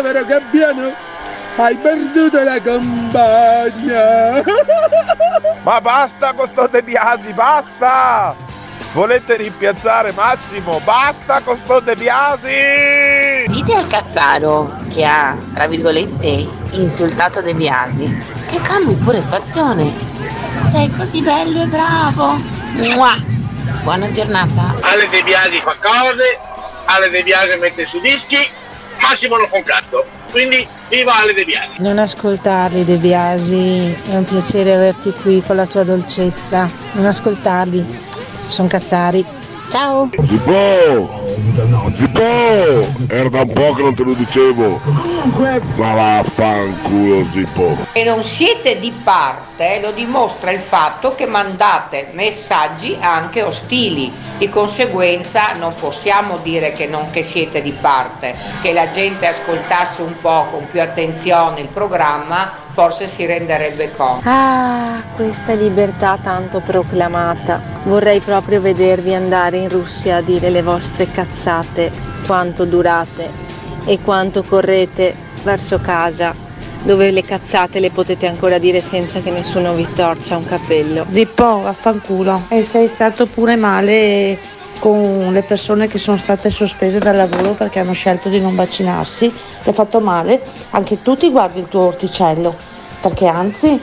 povero gabbiano, hai perduto la compagna. Ma basta con sto De Biasi, basta! Volete rimpiazzare Massimo? Basta con sto De Biasi! Dite al cazzaro che ha, tra virgolette, insultato De Biasi che cambi pure stazione. Sei così bello e bravo. Mua. Buona giornata. Ale De Biasi fa cose, Ale De Biasi mette su dischi, Massimo non cazzo. Quindi viva Ale De Biasi! Non ascoltarli De Biasi, è un piacere averti qui con la tua dolcezza. Non ascoltarli, sono cazzari. Ciao! Si può! Si può! Era da un po' che non te lo dicevo! Ma vaffanculo si può! E non siete di parte lo dimostra il fatto che mandate messaggi anche ostili. Di conseguenza non possiamo dire che non che siete di parte, che la gente ascoltasse un po' con più attenzione il programma, forse si renderebbe conto. Ah, questa libertà tanto proclamata. Vorrei proprio vedervi andare in Russia a dire le vostre cazzate, quanto durate e quanto correte verso casa, dove le cazzate le potete ancora dire senza che nessuno vi torcia un capello. Zippo, vaffanculo. E sei stato pure male con le persone che sono state sospese dal lavoro perché hanno scelto di non vaccinarsi. Ti ha fatto male? Anche tu ti guardi il tuo orticello, perché anzi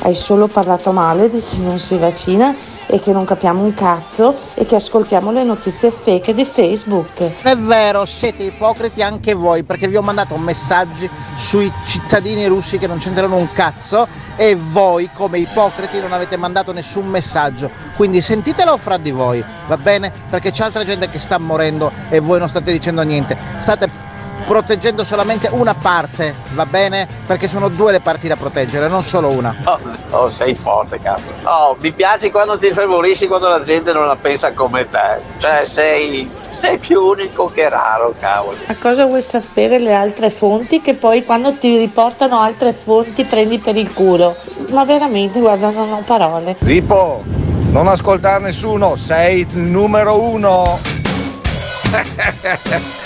hai solo parlato male di chi non si vaccina e che non capiamo un cazzo e che ascoltiamo le notizie fake di Facebook. È vero, siete ipocriti anche voi perché vi ho mandato messaggi sui cittadini russi che non c'entrano un cazzo e voi come ipocriti non avete mandato nessun messaggio. Quindi sentitelo fra di voi, va bene? Perché c'è altra gente che sta morendo e voi non state dicendo niente. State proteggendo solamente una parte, va bene? Perché sono due le parti da proteggere, non solo una. Oh, oh, sei forte, cazzo. Oh, mi piace quando ti favorisci quando la gente non la pensa come te. Cioè, sei, sei più unico che raro, cavolo. A cosa vuoi sapere le altre fonti che poi quando ti riportano altre fonti prendi per il culo? Ma veramente, guarda, non ho parole. Zippo, non ascoltare nessuno, sei il numero uno.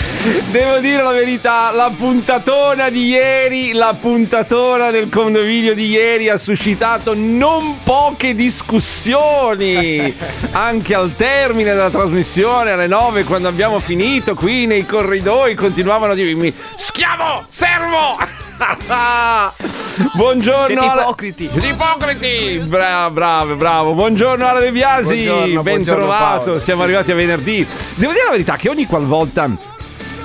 Devo dire la verità, la puntatona di ieri, la puntatona del condominio di ieri ha suscitato non poche discussioni. Anche al termine della trasmissione, alle 9, quando abbiamo finito, qui nei corridoi continuavano a dirmi: Schiavo! Servo! Buongiorno. Siete ipocriti. Siete ipocriti. Bravo, bravo, bravo. Buongiorno Ale De Biasi. Buongiorno, ben buongiorno, trovato. Paolo. Siamo Sì. arrivati a venerdì. Devo dire la verità che ogni qualvolta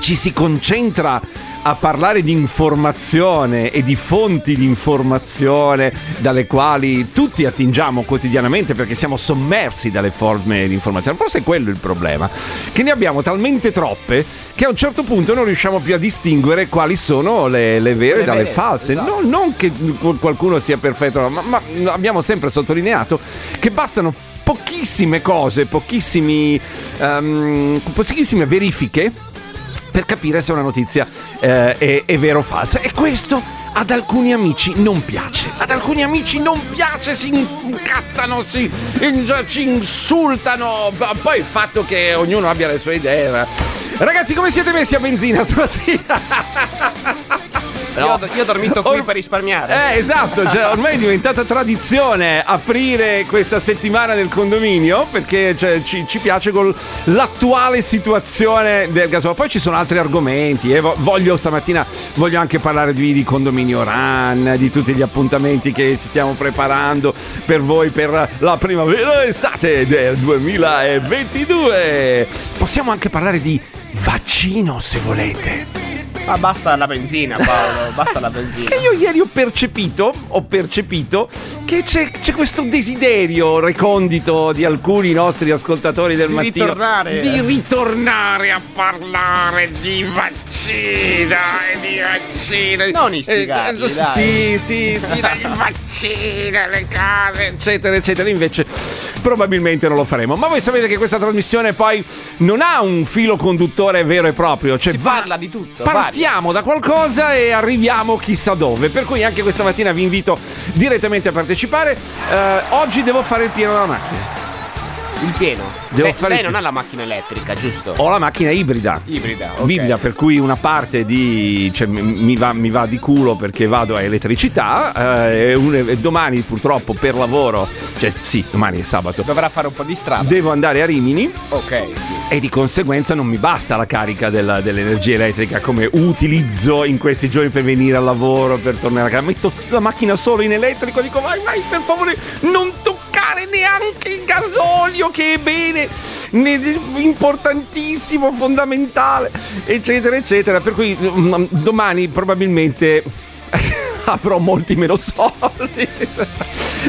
ci si concentra a parlare di informazione e di fonti di informazione dalle quali tutti attingiamo quotidianamente perché siamo sommersi dalle forme di informazione. Forse è quello il problema, che ne abbiamo talmente troppe che a un certo punto non riusciamo più a distinguere quali sono le, le vere Le dalle vere, false. esatto. No, non che qualcuno sia perfetto, ma, ma abbiamo sempre sottolineato che bastano pochissime cose, pochissimi, ehm, pochissime verifiche per capire se una notizia eh, è, è vera o falsa. E questo ad alcuni amici non piace. Ad alcuni amici non piace, si incazzano, si, in- ci insultano. Poi il fatto che ognuno abbia le sue idee. eh. Ragazzi, come siete messi a benzina stamattina? Io, ho- io ho dormito qui per risparmiare. Eh, esatto, cioè, ormai è diventata tradizione aprire questa settimana del condominio perché cioè, ci, ci piace con l'attuale situazione del gasolo. Poi ci sono altri argomenti e voglio stamattina voglio anche parlare di, di condominio RAN, di tutti gli appuntamenti che ci stiamo preparando per voi per la primavera estate del 2022. Possiamo anche parlare di vaccino se volete. Ma basta la benzina, Paolo. Basta la benzina. Che io ieri ho percepito, ho percepito che c'è, c'è questo desiderio recondito di alcuni nostri ascoltatori del Di mattino ritornare. di ritornare a parlare di vaccina e di vaccina. Non istigarli, Eh, dai. Sì, sì, sì, dai, vaccine, le case, eccetera, eccetera. Invece probabilmente non lo faremo. Ma voi sapete che questa trasmissione poi non ha un filo conduttore vero e proprio. Cioè Si va- parla di tutto. Partiamo da qualcosa e arriviamo chissà dove. Per cui anche questa mattina vi invito direttamente a partecipare. Eh, oggi devo fare il pieno della macchina. Il pieno. Devo lei, fare lei non ha la macchina elettrica, giusto? Ho la macchina ibrida. Ibrida, ok. Ibrida, per cui una parte di. cioè, mi, mi va, mi va di culo perché vado a elettricità. eh, e un- e domani, purtroppo, per lavoro, cioè sì, domani è sabato. Dovrà fare un po' di strada. Devo andare a Rimini. Ok. E di conseguenza non mi basta la carica della- dell'energia elettrica come utilizzo in questi giorni per venire al lavoro, per tornare a casa. Metto la macchina solo in elettrico, dico vai, vai, per favore, non toccare neanche il gasolio che è bene, ne- importantissimo, fondamentale, eccetera, eccetera. Per cui mm, domani probabilmente avrò molti meno soldi.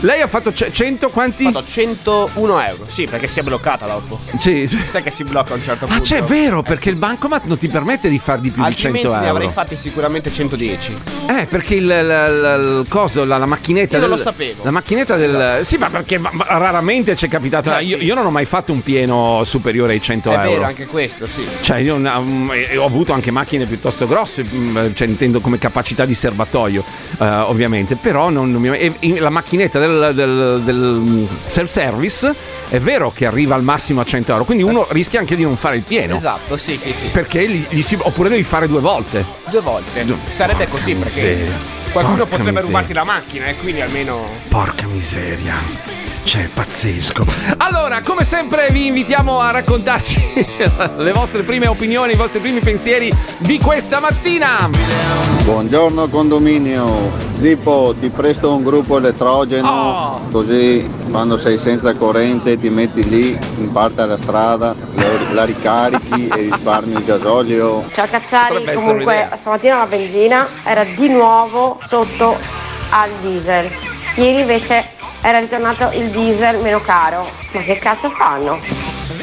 Lei ha fatto ce- 100 quanti? Vado 101 euro. Sì, perché si è bloccata dopo. Sì, sì. Sai che si blocca a un certo Ah, punto. c'è vero, perché il bancomat non ti permette di far di più Altrimenti di 100 ne euro. avrei fatti sicuramente 110. Eh, perché il, il- il coso, la, la macchinetta. Io non del- lo sapevo. La macchinetta del. Sì, ma perché ma- ma raramente ci è capitato. Eh, io, sì. io non ho mai fatto un pieno superiore ai 100 È euro. vero, anche questo, sì. Cioè, io um, eh, ho avuto anche macchine piuttosto grosse, mm, cioè intendo come capacità di serbatoio, eh, ovviamente, però non, non mi- e- e la macchinetta del, del- del, mm, self-service è vero che arriva al massimo a 100 euro, quindi uno rischia anche di non fare il pieno. Esatto, sì, sì, sì. Perché gli- gli si- oppure devi fare due volte. Due volte. Sarebbe così perché miseria. qualcuno Porca potrebbe miseria. rubarti la macchina e quindi almeno. Porca miseria. Cioè, pazzesco. Allora, come sempre vi invitiamo a raccontarci le vostre prime opinioni, i vostri primi pensieri di questa mattina. Buongiorno condominio, Zippo ti presto un gruppo elettrogeno Oh. così quando sei senza corrente ti metti lì in parte alla strada, lo- la ricarichi e risparmi il gasolio. Ciao Cazzari, comunque stamattina la benzina era di nuovo sotto al diesel. Ieri invece era ritornato il diesel meno caro. Ma che cazzo fanno?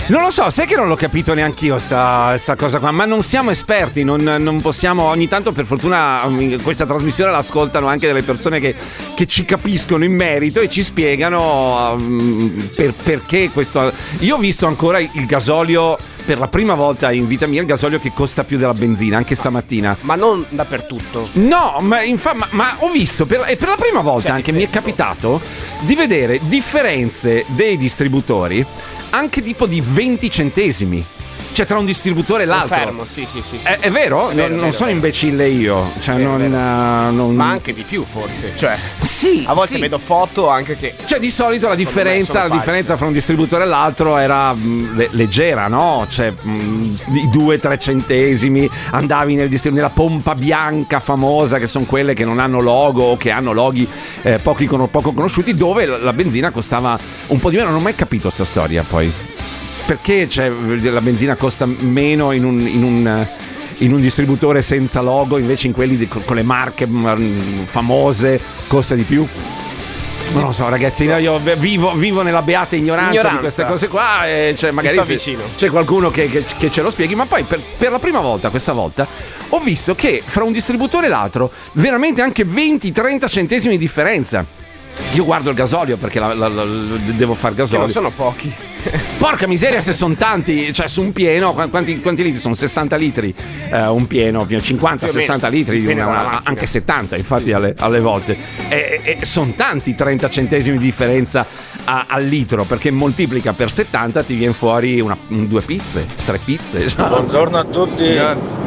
Non lo so, sai che non l'ho capito neanche io sta, sta cosa qua, ma non siamo esperti, non, non possiamo, ogni tanto per fortuna um, questa trasmissione l'ascoltano anche delle persone che, che ci capiscono in merito e ci spiegano um, per- perché questo... Io ho visto ancora il gasolio per la prima volta in vita mia, il gasolio che costa più della benzina, anche stamattina. Ma non dappertutto. No, ma, infa- ma, ma ho visto per, e per la prima volta anche mi è capitato di vedere differenze dei distributori anche tipo di 20 centesimi. Cioè tra un distributore e l'altro. Confermo, sì, sì, sì. sì. È, è vero? È vero, non è non vero, sono imbecille io. Cioè, Vero, non, vero. eh, non- Ma anche di più, forse. Cioè, Sì, a volte sì. vedo foto anche che. Cioè, di solito la differenza, la differenza fra un distributore e l'altro era mh, le- leggera, no? Cioè, mh, di 2-3 centesimi, andavi nel distri- nella pompa bianca famosa, che sono quelle che non hanno logo o che hanno loghi eh, pochi cono- poco conosciuti, dove la benzina costava un po' di meno. Non ho mai capito questa storia poi. Perché cioè, la benzina costa meno in un. in un in un distributore senza logo, invece in quelli di- con le marche mh, famose costa di più? Non lo so, ragazzi, io vivo, vivo nella beata ignoranza, di Ignoranza. queste cose qua. E cioè, magari se- c'è qualcuno che, che- che ce lo spieghi. Ma poi per, per la prima volta, questa volta, ho visto che fra un distributore e l'altro, veramente anche 20-30 centesimi di differenza. Io guardo il gasolio perché la- la- la- devo fare Che gasolio. non sono pochi. Porca miseria, se sono tanti, cioè su un pieno, qu- quanti, quanti litri? Sono 60 litri eh, un pieno, 50, Più o meno. 60 litri, Dipende una- anche 70 infatti alle, alle volte. E, sono tanti 30 centesimi di differenza a- al litro, perché moltiplica per 70 ti viene fuori una- un- due pizze, tre pizze. Buongiorno a tutti,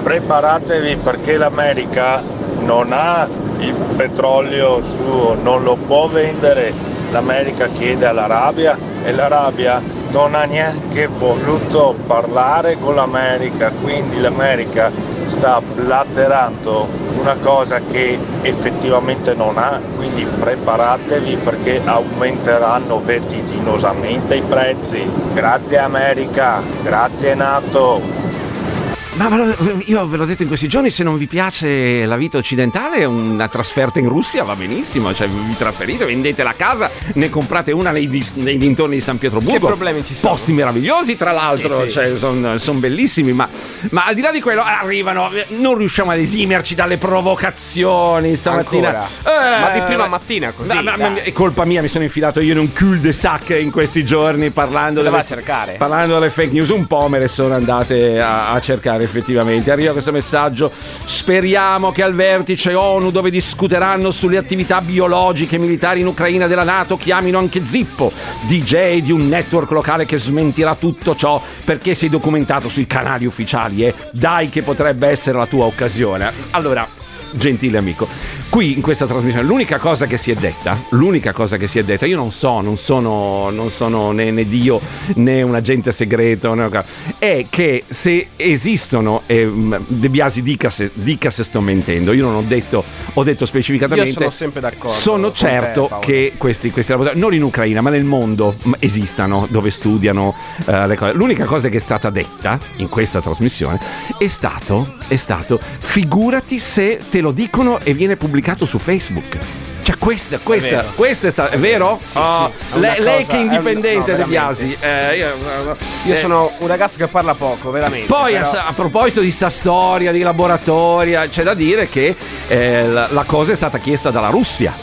preparatevi perché l'America non ha il petrolio suo, non lo può vendere, l'America chiede all'Arabia e l'Arabia non ha neanche voluto parlare con l'America, quindi l'America sta blatterando una cosa che effettivamente non ha, quindi preparatevi perché aumenteranno vertiginosamente i prezzi. Grazie America, grazie Nato. Ma io ve l'ho detto in questi giorni, se non vi piace la vita occidentale, una trasferta in Russia va benissimo, cioè vi trasferite, vendete la casa, ne comprate una nei, nei dintorni di San Pietroburgo. Che problemi ci sono? Posti meravigliosi, tra l'altro, Sì, sì. cioè, sono bellissimi, ma, ma al di là di quello arrivano, eh, non riusciamo ad esimerci dalle provocazioni stamattina. Eh, Ma di prima mattina così, ma- ma- è colpa mia, mi sono infilato io in un cul de sac in questi giorni parlando delle, a cercare. parlando delle fake news, un po' me le sono andate a, a cercare effettivamente. Arriva questo messaggio. Speriamo che al vertice ONU, dove discuteranno sulle attività biologiche e militari in Ucraina della Nato, chiamino anche Zippo, DJ di un network locale che smentirà tutto ciò perché sei documentato sui canali ufficiali. Eh? Dai, che potrebbe essere la tua occasione. Allora, gentile amico. Qui in questa trasmissione l'unica cosa che si è detta, l'unica cosa che si è detta, io non so, non sono, non sono né, né Dio né un agente segreto, né- è che se esistono, eh, De Biasi dica se, dica se sto mentendo, io non ho detto, ho detto specificatamente, Io sono sempre d'accordo sono te, certo Paolo. che questi, questi laboratori, non in Ucraina ma nel mondo, m- esistano dove studiano eh, le cose. L'unica cosa che è stata detta in questa trasmissione è stato, è stato, figurati se te lo dicono e viene pubblicato su Facebook. Cioè questa, questa, vero. questa è stata, è vero? Sì, Ah, sì, è lei, lei cosa- che è è un- indipendente no, De Biasi. eh, io, Io eh, sono un ragazzo che parla poco, veramente. poi però- a, a proposito di sta storia di laboratori, eh, c'è da dire che eh, la, la cosa è stata chiesta dalla Russia.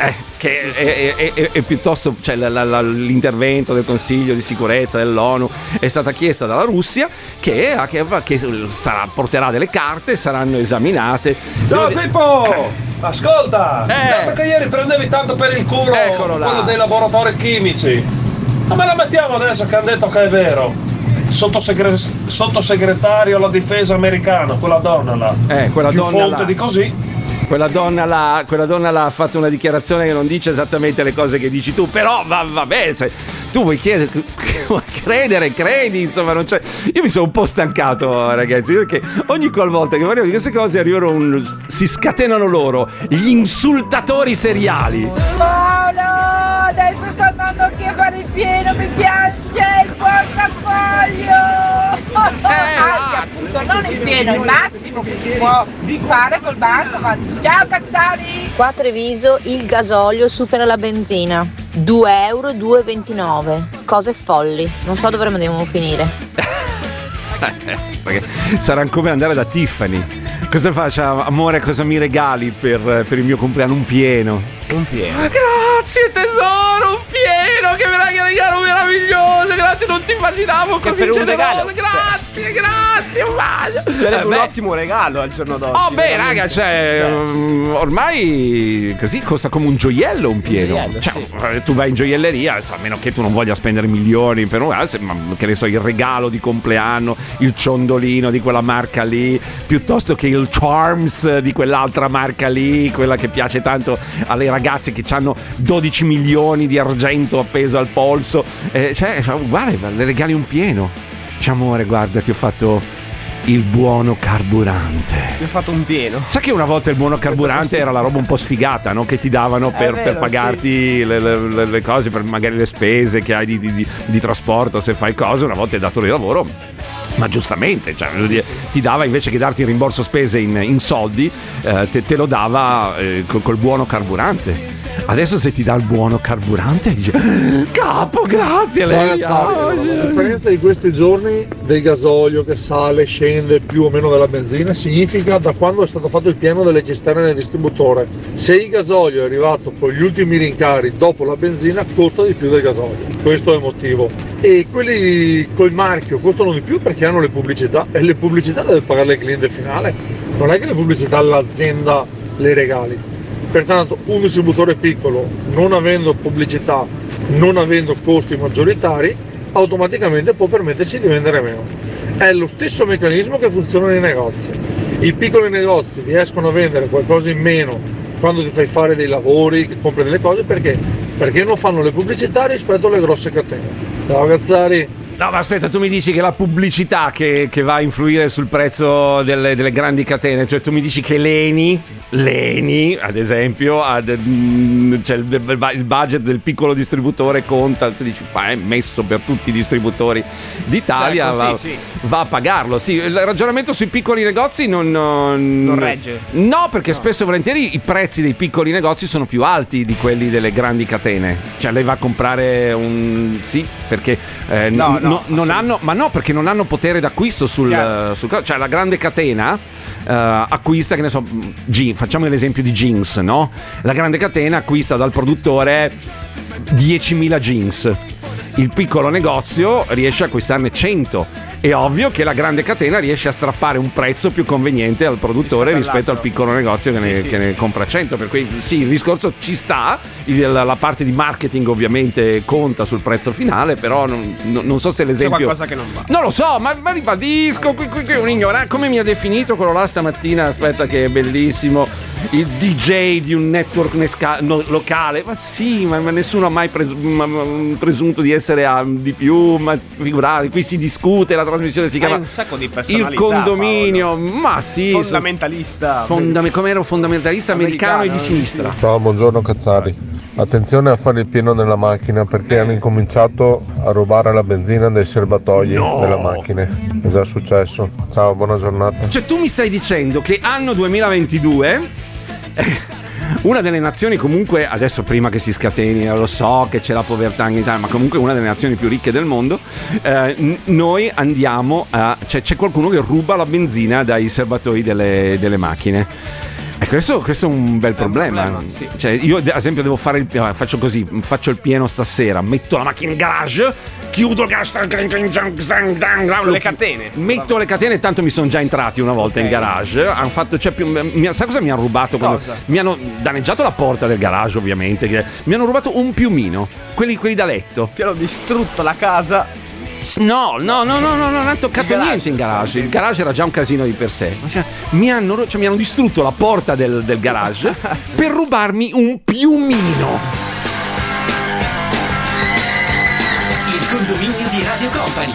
Eh, che è, è- è- è piuttosto cioè, la- la- la- l'intervento del Consiglio di sicurezza dell'ONU è stata chiesta dalla Russia che, che- che sarà- porterà delle carte, saranno esaminate. Ciao Devo di- Pippo! Ascolta! Eh. Dato che ieri prendevi tanto per il culo Eccolo là. quello dei laboratori chimici, ma me la mettiamo adesso che hanno detto che è vero. Sottosegre- sottosegretario alla difesa americano, quella donna là. Eh, quella Più donna fonte là. di così. Quella donna, là, quella donna là ha fatto una dichiarazione che non dice esattamente le cose che dici tu, però va, bene, se tu vuoi, chiedere, credere, credi, insomma, non c'è... Io mi sono un po' stancato, ragazzi, perché ogni qualvolta che parliamo di queste cose arrivano un... si scatenano loro, gli insultatori seriali. Paolo, adesso sto andando anche a fare il pieno, mi piace il portafoglio! Anzi, appunto, non il pieno, il massimo che si può fare col bancomat. Ciao Cazzari! Qua a Treviso il gasolio supera la benzina. 2 euro 2,29. Cose folli. Non so dove andiamo finire. Sarà come andare da Tiffany. Cosa faccia, amore, cosa mi regali per, per il mio compleanno? Un pieno. Un pieno. Grazie tesoro, un pieno, che regalo meraviglioso, grazie, non ti immaginavo così per un generoso, regalo, grazie, grazie, un bacio. Sarebbe Eh, un beh, ottimo regalo al giorno d'oggi. Oh beh raga, cioè, mm, ormai così costa come un gioiello un pieno. gioiello, Cioè, sì. eh, tu vai in gioielleria, a meno che tu non voglia spendere milioni per un ah, ma che ne so, il regalo di compleanno, il ciondolino di quella marca lì, piuttosto che il Charms di quell'altra marca lì, quella che piace tanto alle ragazze che hanno 12 milioni di argento appeso al polso. Eh, cioè, guarda, le regali un pieno. Cioè, amore, guarda, ti ho fatto il buono carburante. Ti ho fatto un pieno. Sa che una volta il buono carburante era la roba un po' sfigata, no? Che ti davano per, vero, per pagarti le, le- le- le cose, per magari le spese che hai di, di- di- di trasporto se fai cose. Una volta il datore di lavoro. Ma giustamente, cioè, voglio dire, ti dava invece che darti il rimborso spese in, in soldi, eh, te, te lo dava eh, col, col buono carburante. Adesso se ti dà il buono carburante dici Capo, grazie lei. Gazzari, la differenza di questi giorni del gasolio che sale, scende più o meno della benzina significa da quando è stato fatto il pieno delle cisterne del distributore. Se il gasolio è arrivato con gli ultimi rincari dopo la benzina costa di più del gasolio. Questo è il motivo. E quelli col marchio costano di più perché hanno le pubblicità e le pubblicità deve pagare il cliente finale. Non è che le pubblicità l'azienda le regali. Pertanto un distributore piccolo, non avendo pubblicità, non avendo costi maggioritari, automaticamente può permettersi di vendere meno. È lo stesso meccanismo che funziona nei negozi. I piccoli negozi riescono a vendere qualcosa in meno quando ti fai fare dei lavori, che compri delle cose, perché? Perché non fanno le pubblicità rispetto alle grosse catene. Ciao Gazzari! No, ma aspetta, tu mi dici che la pubblicità che, che va a influire sul prezzo delle, delle grandi catene, cioè tu mi dici che Leni, Leni ad esempio, ha de- mm, cioè il, il budget del piccolo distributore conta, tu dici, ma è messo per tutti i distributori d'Italia, Sì, va, sì, sì. va a pagarlo. Sì, il ragionamento sui piccoli negozi non... Non, Non regge. No, perché spesso e volentieri i prezzi dei piccoli negozi sono più alti di quelli delle grandi catene. Cioè lei va a comprare un... Sì, perché... eh, No, no, no, non hanno, ma no, perché non hanno potere d'acquisto sul, sul cioè la grande catena eh, acquista, che ne so, jean- facciamo l'esempio di jeans, no? La grande catena acquista dal produttore 10.000 jeans. Il piccolo negozio riesce a acquistarne 100. È ovvio che la grande catena riesce a strappare un prezzo più conveniente al produttore rispetto, Rispetto al piccolo negozio che, ne, sì. che ne compra 100. Per cui sì, il discorso ci sta, la, la parte di marketing ovviamente conta sul prezzo finale, però non, non- so se C'è l'esempio... qualcosa che non va. Non lo so, ma, ma ribadisco, qui, qui, qui un ignorante. Come mi ha definito quello là stamattina? Aspetta, che è bellissimo. Il DJ di un network nesca- no- locale. Ma sì, ma, ma nessuno ha mai presu- ma- presunto di essere a di più. Ma figurati, qui si discute, la trasmissione si Hai chiama un sacco di Il condominio. Ma sì. Fondamentalista. Fondame- come ero fondamentalista americano, e di Americano, sinistra. Ciao, buongiorno Cazzari. Attenzione a fare il pieno nella macchina perché hanno incominciato a rubare la benzina dai serbatoi delle macchine. È già successo. Ciao, buona giornata. Cioè, tu mi stai dicendo che anno 2022. Una delle nazioni comunque, adesso prima che si scateni, eh, lo so che c'è la povertà in Italia, ma comunque una delle nazioni più ricche del mondo, eh, noi andiamo a... cioè c'è qualcuno che ruba la benzina dai serbatoi delle, delle macchine. E questo, questo è un bel problema. Cioè, io ad esempio devo fare il pieno, faccio così, faccio il pieno stasera, metto la macchina in garage, chiudo il garage, le catene. Metto le catene, tanto mi sono già entrati una volta in garage. Hanno fatto, cioè, più, mi, sai cosa mi hanno rubato? quando- mi hanno danneggiato la porta del garage, ovviamente. che- mi hanno rubato un piumino, quelli, quelli da letto. Ti hanno distrutto la casa. No, no, no, no, no, non hanno toccato garage, niente in garage. Il garage era già un casino di per sé. Cioè, mi, hanno, cioè, mi hanno distrutto la porta del, del garage per rubarmi un piumino. Il condominio di Radio Company.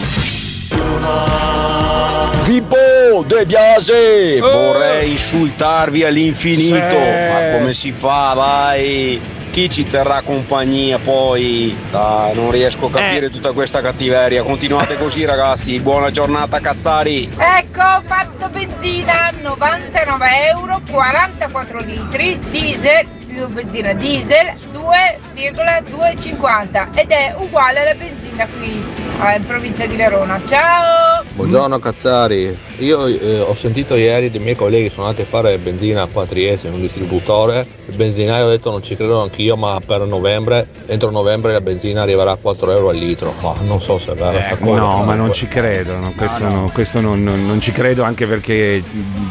Zippo, De Biase, Oh. vorrei insultarvi all'infinito, Sì. ma come si fa, vai? Chi ci terrà compagnia poi? Dai, non riesco a capire Eh. tutta questa cattiveria. Continuate così ragazzi, buona giornata Cazzari. Ecco, ho fatto benzina 99 euro, 44 litri, diesel, più benzina diesel 2,250 ed è uguale alla benzina qui eh, in provincia di Verona. Ciao! Buongiorno Cazzari, io eh, ho sentito ieri dei miei colleghi sono andati a fare benzina qua a Trieste in un distributore, il benzinaio ha detto non ci credo anch'io ma per novembre, entro novembre la benzina arriverà a 4 euro al litro, ma non so se è vero. cosa, No, ma non ci credo, no, questo, no, questo non, non- non ci credo anche perché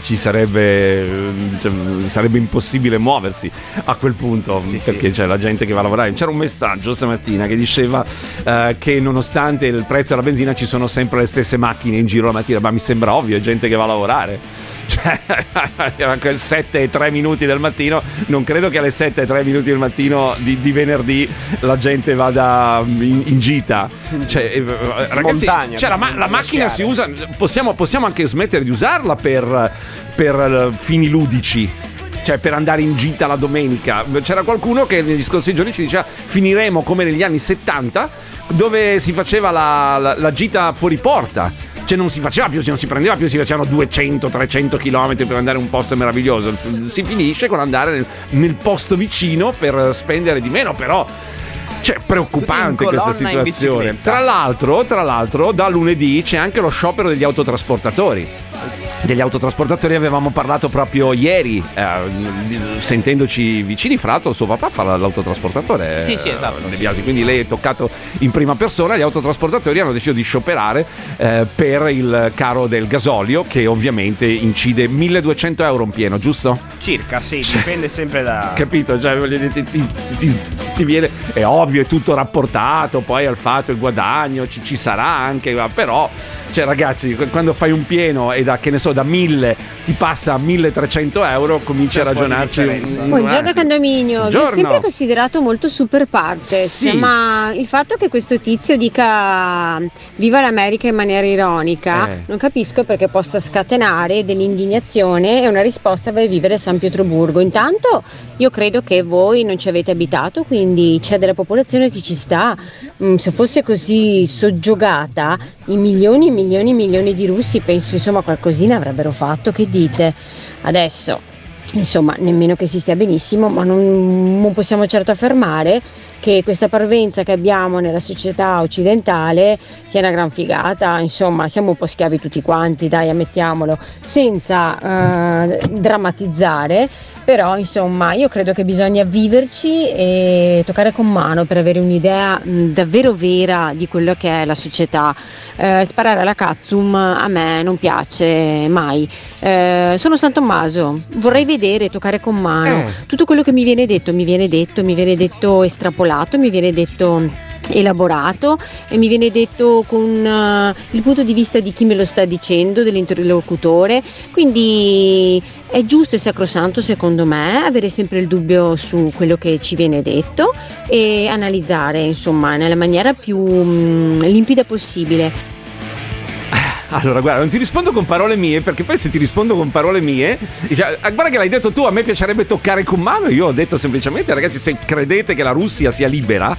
ci sarebbe, cioè, sarebbe impossibile muoversi a quel punto perché c'è la gente che va a lavorare. C'era un messaggio stamattina che diceva eh, che nonostante il prezzo della benzina ci sono sempre le stesse macchine in giro la mattina, ma mi sembra ovvio, è gente che va a lavorare. Cioè, anche il 7 e 3 minuti del mattino, non credo che alle 7 e 3 minuti del mattino di, di venerdì la gente vada in, in gita. Cioè, eh, ragazzi, montagna, cioè, la, ma- la macchina si usa, possiamo, possiamo anche smettere di usarla per, per, eh, fini ludici. Cioè per andare in gita la domenica. C'era qualcuno che negli scorsi giorni ci diceva finiremo come negli anni 70 dove si faceva la, la- la gita fuori porta. Cioè non si faceva più, non si prendeva più, si facevano 200-300 km per andare in un posto meraviglioso. Si finisce con andare nel, nel posto vicino per spendere di meno, però cioè, preoccupante questa situazione. Tra l'altro, tra l'altro, da lunedì c'è anche lo sciopero degli autotrasportatori. Degli autotrasportatori avevamo parlato proprio ieri, eh, sentendoci vicini. Fra l'altro, suo papà fa l'autotrasportatore. Sì, sì, eh, esatto, De sì. Quindi lei è toccato in prima persona. Gli autotrasportatori hanno deciso di scioperare eh, per il caro del gasolio, che ovviamente incide 1200 euro in pieno, giusto? Circa, sì, dipende sempre da. Capito? Cioè, voglio dire, ti, ti- ti- ti viene, è ovvio, è tutto rapportato poi al fatto il guadagno, ci, ci sarà anche, però, cioè, ragazzi, qu- quando fai un pieno e da che ne so, da 1000 ti passa a 1300 euro, cominci a ragionarci. Buongiorno condominio, vi ho Buongiorno. sempre considerato molto super partes, Sì. ma il fatto che questo tizio dica viva l'America in maniera ironica, Eh. non capisco perché possa scatenare dell'indignazione e una risposta vai a vivere a San Pietroburgo. Intanto io credo che voi non ci avete abitato, quindi c'è della popolazione che ci sta. Mm, se fosse così soggiogata, i milioni e milioni e milioni di russi penso insomma qualcosina avrebbero fatto, che dite? Adesso Insomma, nemmeno che si stia benissimo, ma non, non possiamo certo affermare che questa parvenza che abbiamo nella società occidentale sia una gran figata, insomma, siamo un po' schiavi tutti quanti, dai, ammettiamolo, senza eh, drammatizzare. Però insomma io credo che bisogna viverci e toccare con mano per avere un'idea mh, davvero vera di quello che è la società. Eh, sparare alla Katsum a me non piace mai. Eh, sono San Tommaso, vorrei vedere, toccare con mano. Eh. Tutto quello che mi viene detto, mi viene detto, mi viene detto estrapolato, mi viene detto elaborato e mi viene detto con eh, il punto di vista di chi me lo sta dicendo, dell'interlocutore, quindi è giusto e sacrosanto secondo me avere sempre il dubbio su quello che ci viene detto e analizzare insomma nella maniera più mm, limpida possibile. Allora, guarda, non ti rispondo con parole mie, perché poi se ti rispondo con parole mie, dici, "Ah, guarda che l'hai detto tu, a me piacerebbe toccare con mano. Io ho detto semplicemente, ragazzi, se credete che la Russia sia libera,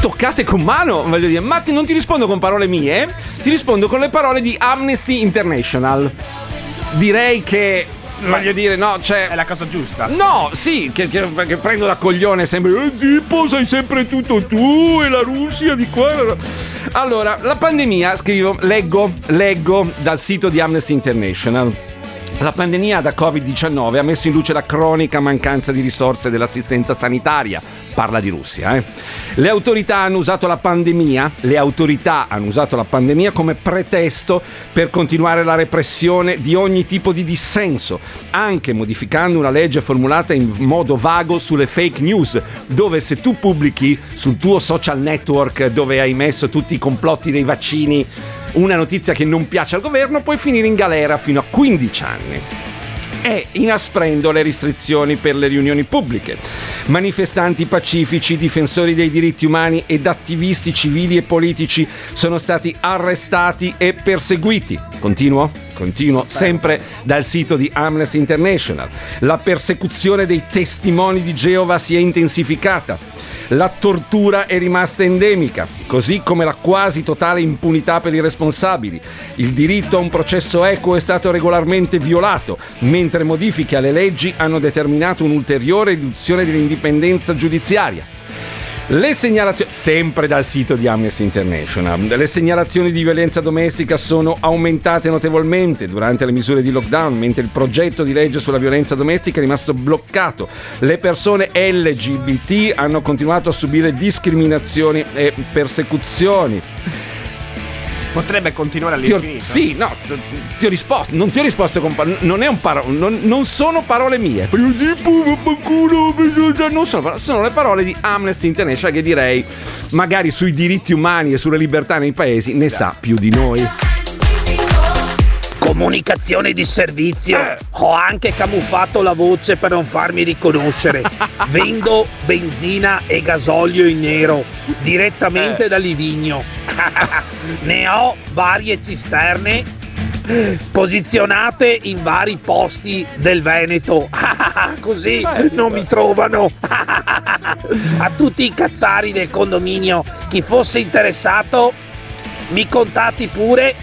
toccate con mano, voglio dire, ma non ti rispondo con parole mie, ti rispondo con le parole di Amnesty International. Direi che voglio dire, no, cioè. È la cosa giusta. No, sì, che, che- che prendo da coglione sempre. Eh, tipo, sai sempre tutto tu e la Russia di qua. Allora, la pandemia, scrivo, leggo, leggo dal sito di Amnesty International. La pandemia da Covid-19 ha messo in luce la cronica mancanza di risorse dell'assistenza sanitaria. Parla di Russia, eh. Le autorità hanno usato la pandemia, le autorità hanno usato la pandemia come pretesto per continuare la repressione di ogni tipo di dissenso, anche modificando una legge formulata in modo vago sulle fake news, dove se tu pubblichi sul tuo social network dove hai messo tutti i complotti dei vaccini una notizia che non piace al governo, puoi finire in galera fino a 15 anni e inasprendo le restrizioni per le riunioni pubbliche. Manifestanti pacifici, difensori dei diritti umani ed attivisti civili e politici sono stati arrestati e perseguiti. Continuo? Continuo sempre dal sito di Amnesty International. La persecuzione dei testimoni di Geova si è intensificata. La tortura è rimasta endemica, così come la quasi totale impunità per i responsabili. Il diritto a un processo equo è stato regolarmente violato, mentre modifiche alle leggi hanno determinato un'ulteriore riduzione dell'indipendenza giudiziaria. Le segnalazioni, sempre dal sito di Amnesty International, le segnalazioni di violenza domestica sono aumentate notevolmente durante le misure di lockdown, mentre il progetto di legge sulla violenza domestica è rimasto bloccato. Le persone LGBT hanno continuato a subire discriminazioni e persecuzioni. Potrebbe continuare Ti ho- all'infinito. sì, no, ti ho risposto, non ti ho risposto con non è un paro- non, non sono parole mie. Non sono, par- sono le parole di Amnesty International che direi magari sui diritti umani e sulle libertà nei paesi ne sa più di noi. Comunicazione di servizio. Ho anche camuffato la voce per non farmi riconoscere. Vendo benzina e gasolio in nero direttamente da Livigno. ne ho varie cisterne posizionate in vari posti del Veneto. Così non mi trovano. A tutti i cazzari del condominio, chi fosse interessato, mi contatti pure.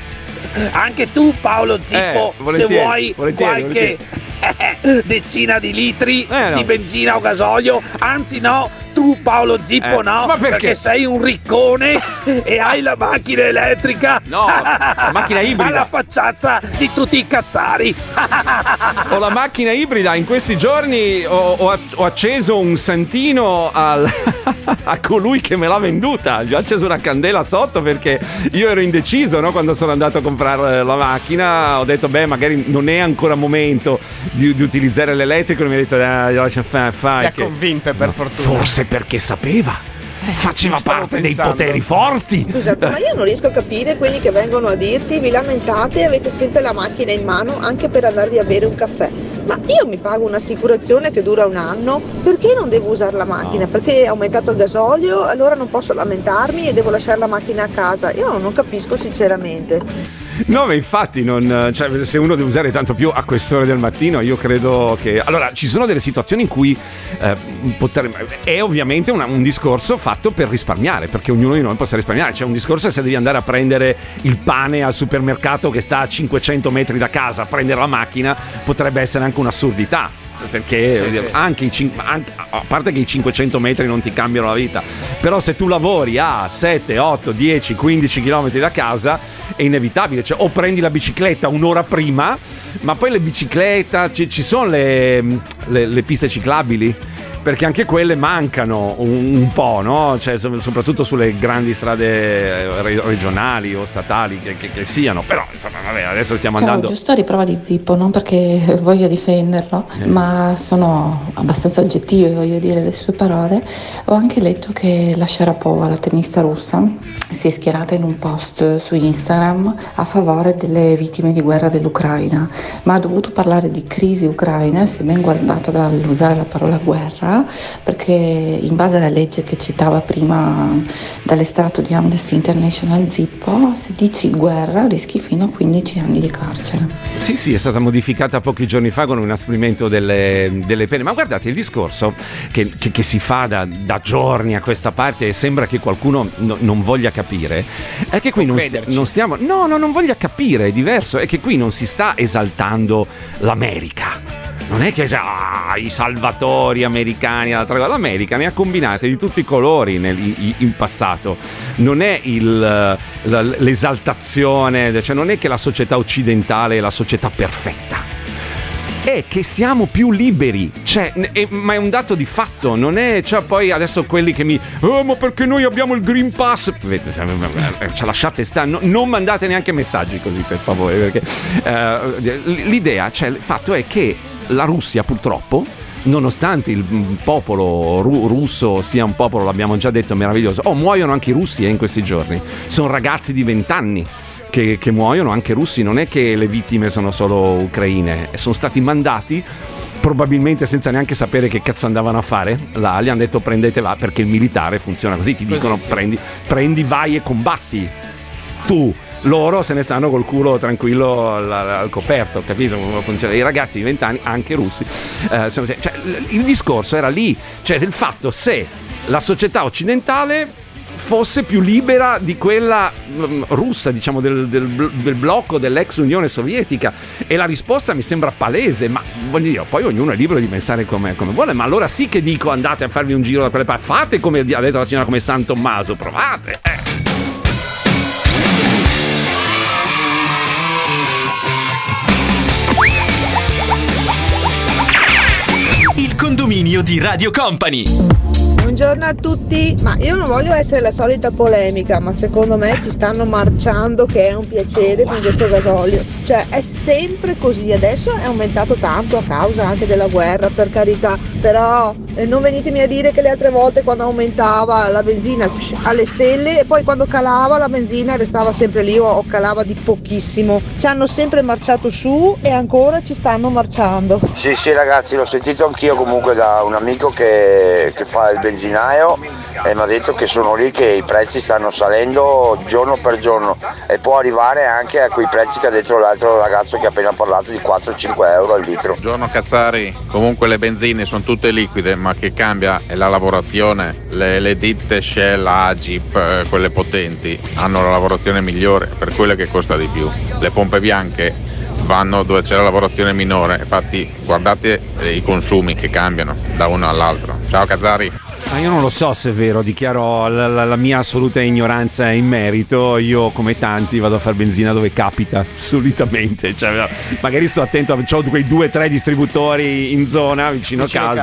Anche tu Paolo Zippo, Eh, volentieri, se vuoi volentieri, qualche decina di litri Eh, no. di benzina o gasolio, anzi no, tu Paolo Zippo Eh, no, ma perché? sei un riccone e hai la macchina elettrica. No, la macchina ibrida. Alla facciazza di tutti i cazzari. Ho la macchina ibrida, in questi giorni ho, ho- acceso un santino al- a colui che me l'ha venduta. Gli ho acceso una candela sotto perché io ero indeciso no? quando sono andato a comprare la macchina. Ho detto, beh, magari non è ancora momento di, di utilizzare l'elettrico. E mi ha detto, "Dai, lascia fare, fai. Ti ha che-" convinto per fortuna. Forse perché sapeva. Faceva ci stavo parte pensando. dei poteri forti. Scusate, ma io non riesco a capire quelli che vengono a dirti vi lamentate e avete sempre la macchina in mano anche per andarvi a bere un caffè. Ma io mi pago un'assicurazione che dura un anno, perché non devo usare la macchina? Perché è aumentato il gasolio, allora non posso lamentarmi e devo lasciare la macchina a casa. Io non capisco sinceramente. No, ma infatti, non, cioè, se uno deve usare tanto più a quest'ora del mattino, io credo che. Allora, ci sono delle situazioni in cui eh, poter- è ovviamente una- un discorso fatto per risparmiare, perché ognuno di noi possa risparmiare. C'è un discorso se devi andare a prendere il pane al supermercato che sta a 500 metri da casa, a prendere la macchina, potrebbe essere anche un'assurdità. Perché Sì, sì. anche, i anche- a parte che i 500 metri non ti cambiano la vita, però se tu lavori a 7, 8, 10, 15 km da casa è inevitabile, cioè, o prendi la bicicletta un'ora prima, ma poi le biciclette, ci, ci sono le, le- le piste ciclabili? Perché anche quelle mancano un, un po', no? Cioè, so- soprattutto sulle grandi strade eh, re- regionali o statali che, che- che siano. Però, insomma, vabbè, adesso stiamo Ciao, andando. giusto a riprova di Zippo, non perché voglia difenderlo, Eh. ma sono abbastanza oggettive, voglio dire, le sue parole. Ho anche letto che la Sharapova, la tennista russa, si è schierata in un post su Instagram a favore delle vittime di guerra dell'Ucraina, ma ha dovuto parlare di crisi ucraina, si è ben guardata dall'usare la parola guerra, perché in base alla legge che citava prima dall'estratto di Amnesty International Zippo, se dici guerra rischi fino a 15 anni di carcere. Sì, sì, è stata modificata pochi giorni fa con un inasprimento delle, delle pene. Ma guardate, il discorso che, che- che si fa da, da giorni a questa parte e sembra che qualcuno no- non voglia capire, è che qui non, crederci. non stiamo... No, no, non voglia capire, è diverso. È che qui non si sta esaltando l'America. Non è che ah, i salvatori americani, l'altra cosa, l'America ne ha combinate di tutti i colori nel- in passato. Non è il, eh, l'esaltazione, cioè non è che la società occidentale è la società perfetta. È che siamo più liberi, cioè, è- ma è un dato di fatto, non è, cioè poi adesso quelli che mi, oh ma perché noi abbiamo il Green Pass, cioè, eh, cioè, lasciate stare, no- non mandate neanche messaggi così per favore, perché eh, l'idea, cioè il fatto è che la Russia purtroppo nonostante il popolo ru- russo sia un popolo, l'abbiamo già detto, meraviglioso, oh, muoiono anche i russi eh, in questi giorni. Sono ragazzi di 20 anni che, che muoiono, anche russi. Non è che le vittime sono solo ucraine, sono stati mandati. Probabilmente senza neanche sapere che cazzo andavano a fare, là gli hanno detto prendetela perché il militare funziona così, ti Così, dicono sì. prendi, prendi, vai e combatti. Tu, loro se ne stanno col culo tranquillo al, al coperto, capito come funziona? I ragazzi di 20 anni, anche russi, eh, cioè, il discorso era lì, cioè il fatto se la società occidentale fosse più libera di quella mm, russa, diciamo, del, del del blocco dell'ex Unione Sovietica. E la risposta mi sembra palese, ma voglio dire, poi ognuno è libero di pensare come, come vuole, ma allora sì che dico andate a farvi un giro da quelle parti, fate come ha detto la signora come San Tommaso, provate. eh. Condominio di Radio Company. Buongiorno a tutti, ma io non voglio essere la solita polemica, ma secondo me ci stanno marciando che è un piacere con questo gasolio. Cioè è sempre così, adesso è aumentato tanto a causa anche della guerra, per carità, però non venitemi a dire che le altre volte quando aumentava la benzina alle stelle e poi quando calava la benzina restava sempre lì o calava di pochissimo. Ci hanno sempre marciato su e ancora ci stanno marciando. Sì, sì ragazzi, l'ho sentito anch'io comunque da un amico che, che fa il benzinaio e mi ha detto che sono lì che i prezzi stanno salendo giorno per giorno e può arrivare anche a quei prezzi che ha detto l'altro ragazzo che ha appena parlato di 4-5 euro al litro. Buongiorno Cazzari, comunque le benzine sono tutte liquide, ma che cambia è la lavorazione. Le, le ditte Shell, Agip, eh, quelle potenti, hanno la lavorazione migliore, per quello che costa di più. Le pompe bianche vanno dove c'è la lavorazione minore, infatti guardate eh, i consumi che cambiano da uno all'altro. Ciao Cazzari! Ma io non lo so se è vero, dichiaro la, la- la mia assoluta ignoranza in merito. Io, come tanti, vado a fare benzina dove capita, solitamente. Cioè, magari sto attento, ho quei due o tre distributori in zona vicino, a casa.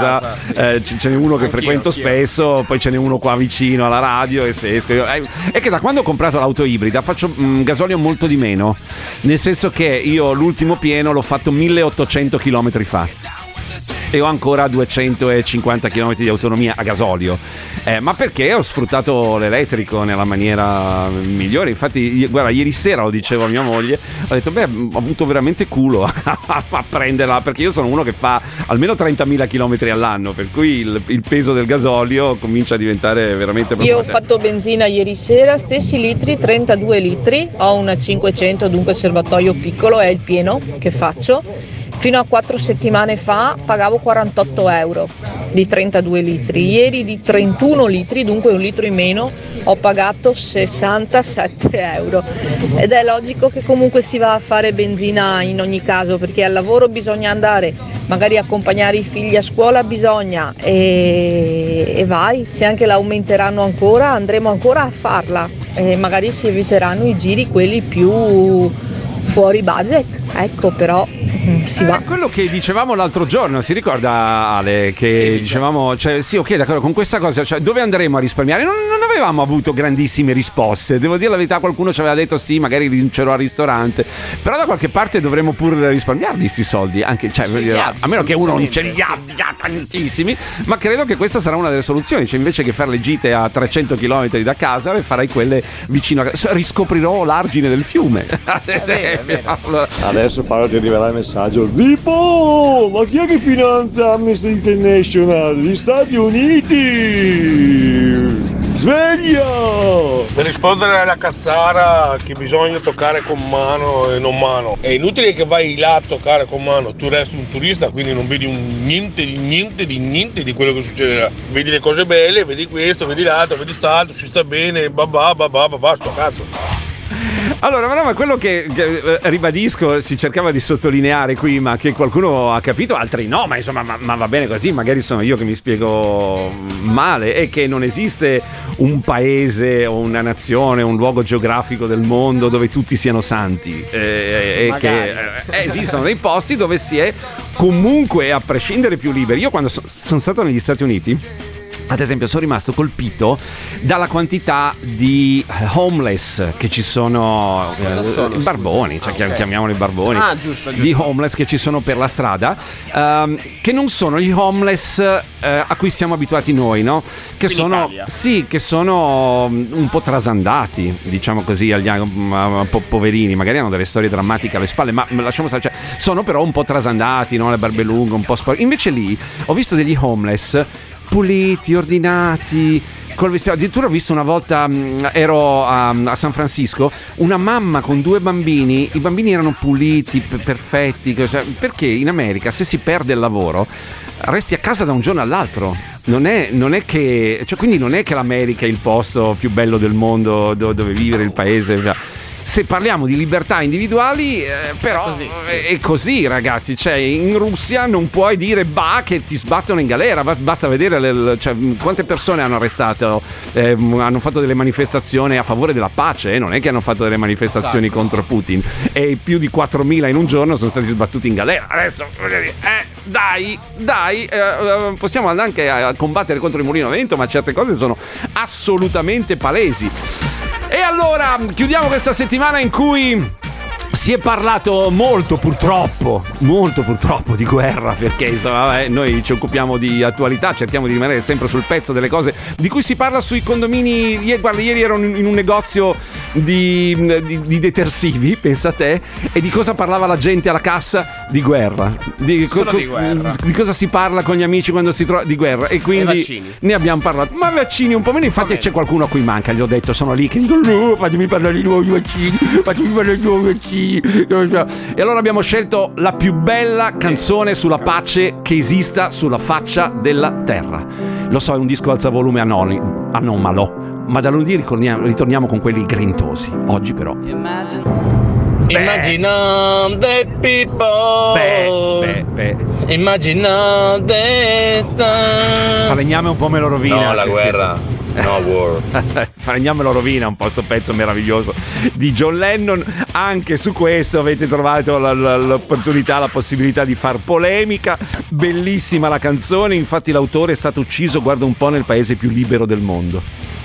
casa. Eh, ce n'è uno che Anch'io, frequento anch'io. spesso, poi ce n'è uno qua vicino alla radio e se esco. io- eh, È che da quando ho comprato l'auto ibrida faccio mm, gasolio molto di meno. Nel senso che io l'ultimo pieno l'ho fatto 1800 km fa e ho ancora 250 km di autonomia a gasolio. Eh, ma perché ho sfruttato l'elettrico nella maniera migliore? Infatti, guarda, ieri sera lo dicevo a mia moglie, ho detto, beh, ho avuto veramente culo a, prenderla, perché io sono uno che fa almeno 30.000 km all'anno, per cui il, il peso del gasolio comincia a diventare veramente Io ho fatto benzina ieri sera, stessi litri, 32 litri, ho una 500, dunque serbatoio piccolo, è il pieno che faccio. Fino a 4 settimane fa pagavo 48 euro di 32 litri, ieri di 31 litri, dunque un litro in meno, ho pagato 67 euro. Ed è logico che comunque si va a fare benzina in ogni caso, perché al lavoro bisogna andare, magari accompagnare i figli a scuola bisogna e, e vai. Se anche la aumenteranno ancora andremo ancora a farla e magari si eviteranno i giri quelli più fuori budget. Ecco, però si va. Eh, quello che dicevamo l'altro giorno, si ricorda Ale? Che dicevamo, cioè, sì, ok, d'accordo, con questa cosa, cioè, dove andremo a risparmiare? Non, non avevamo avuto grandissime risposte. Devo dire la verità, qualcuno ci aveva detto sì, magari rinuncerò al ristorante. Però da qualche parte dovremmo pur risparmiarli questi soldi. Anche, cioè, voglio dire, a meno che uno non ce li abbia tantissimi. Ma credo che questa sarà una delle soluzioni. Cioè, invece che fare le gite a 300 km da casa, farai quelle vicino a casa. Riscoprirò l'argine del fiume. Ad esempio. Allora- Adesso Paolo ti arriverà il messaggio Tipo, ma chi è che finanzia Amnesty International? Gli Stati Uniti! Sveglia! Per rispondere alla cazzara che bisogna toccare con mano e non mano, è inutile che vai là a toccare con mano, tu resti un turista quindi non vedi un niente di niente di niente di quello che succederà. Vedi le cose belle, vedi questo, vedi l'altro, vedi stato, si sta bene, babà, babà, babà, sto cazzo. Allora, ma no, ma quello che, che, eh, ribadisco, si cercava di sottolineare qui, ma che qualcuno ha capito, altri no, ma insomma, ma, ma va bene così, magari sono io che mi spiego male, è che non esiste un paese o una nazione, un luogo geografico del mondo dove tutti siano santi. Eh, e che eh, esistono dei posti dove si è comunque, a prescindere, più liberi. Io quando so- sono stato negli Stati Uniti, ad esempio, sono rimasto colpito dalla quantità di eh, homeless che ci sono, eh, sono? barboni, cioè Ah, ok. chiamiamoli barboni, Ah, giusto, giusto. di homeless che ci sono per la strada, ehm, che non sono gli homeless eh, a cui siamo abituati noi, no? Che sono, sì, che sono mm, un po' trasandati, diciamo così, agli, mm, un po' poverini, magari hanno delle storie drammatiche alle spalle, ma ma lasciamo stare, cioè, sono però un po' trasandati, no? Le barbe lunghe, un po' sporche. Invece lì ho visto degli homeless puliti, ordinati. Addirittura ho visto una volta, mh, ero a, a San Francisco, una mamma con due bambini, i bambini erano puliti, pe- perfetti, cioè, perché in America se si perde il lavoro resti a casa da un giorno all'altro. Non è, non è che, cioè, quindi non è che l'America è il posto più bello del mondo do- dove vivere, il paese. cioè. Se parliamo di libertà individuali, eh, però è, è così, ragazzi. Cioè, in Russia non puoi dire bah che ti sbattono in galera. Ba- Basta vedere le- cioè, quante persone hanno arrestato, eh, hanno fatto delle manifestazioni a favore della pace. eh, Non è che hanno fatto delle manifestazioni Esatto. contro Putin. E più di 4.000 in un giorno sono stati sbattuti in galera. Adesso, eh, dai, dai, eh, eh, possiamo anche a combattere contro il mulino a vento, ma certe cose sono assolutamente palesi. E allora chiudiamo questa settimana in cui si è parlato molto purtroppo, molto purtroppo di guerra perché insomma noi ci occupiamo di attualità, cerchiamo di rimanere sempre sul pezzo delle cose di cui si parla sui condomini. Guarda, ieri ero in un negozio di, di- di detersivi, pensa a te, e di cosa parlava la gente alla cassa? Di guerra. Di, Solo di guerra. di cosa si parla con gli amici quando si trova? Di guerra. E quindi vaccini. ne abbiamo parlato. Ma vaccini un po' meno. Infatti c'è qualcuno a cui manca. Gli ho detto, sono lì che dicono no, fatemi parlare di nuovi vaccini. Fatemi parlare di nuovi vaccini. E allora abbiamo scelto la più bella canzone sulla pace che esista sulla faccia della terra. Lo so, è un disco alza volume anomalo. Ma da lunedì ritorniamo, ritorniamo con quelli grintosi. Oggi però. Imagine the people. Beh, beh, beh. Imagine the Falegname un po' me lo rovina. No, la guerra. No war. Falegname lo rovina un po' sto pezzo meraviglioso di John Lennon. Anche su questo avete trovato l'opportunità, la possibilità di far polemica. Bellissima la canzone. Infatti, l'autore è stato ucciso, guarda un po', nel paese più libero del mondo.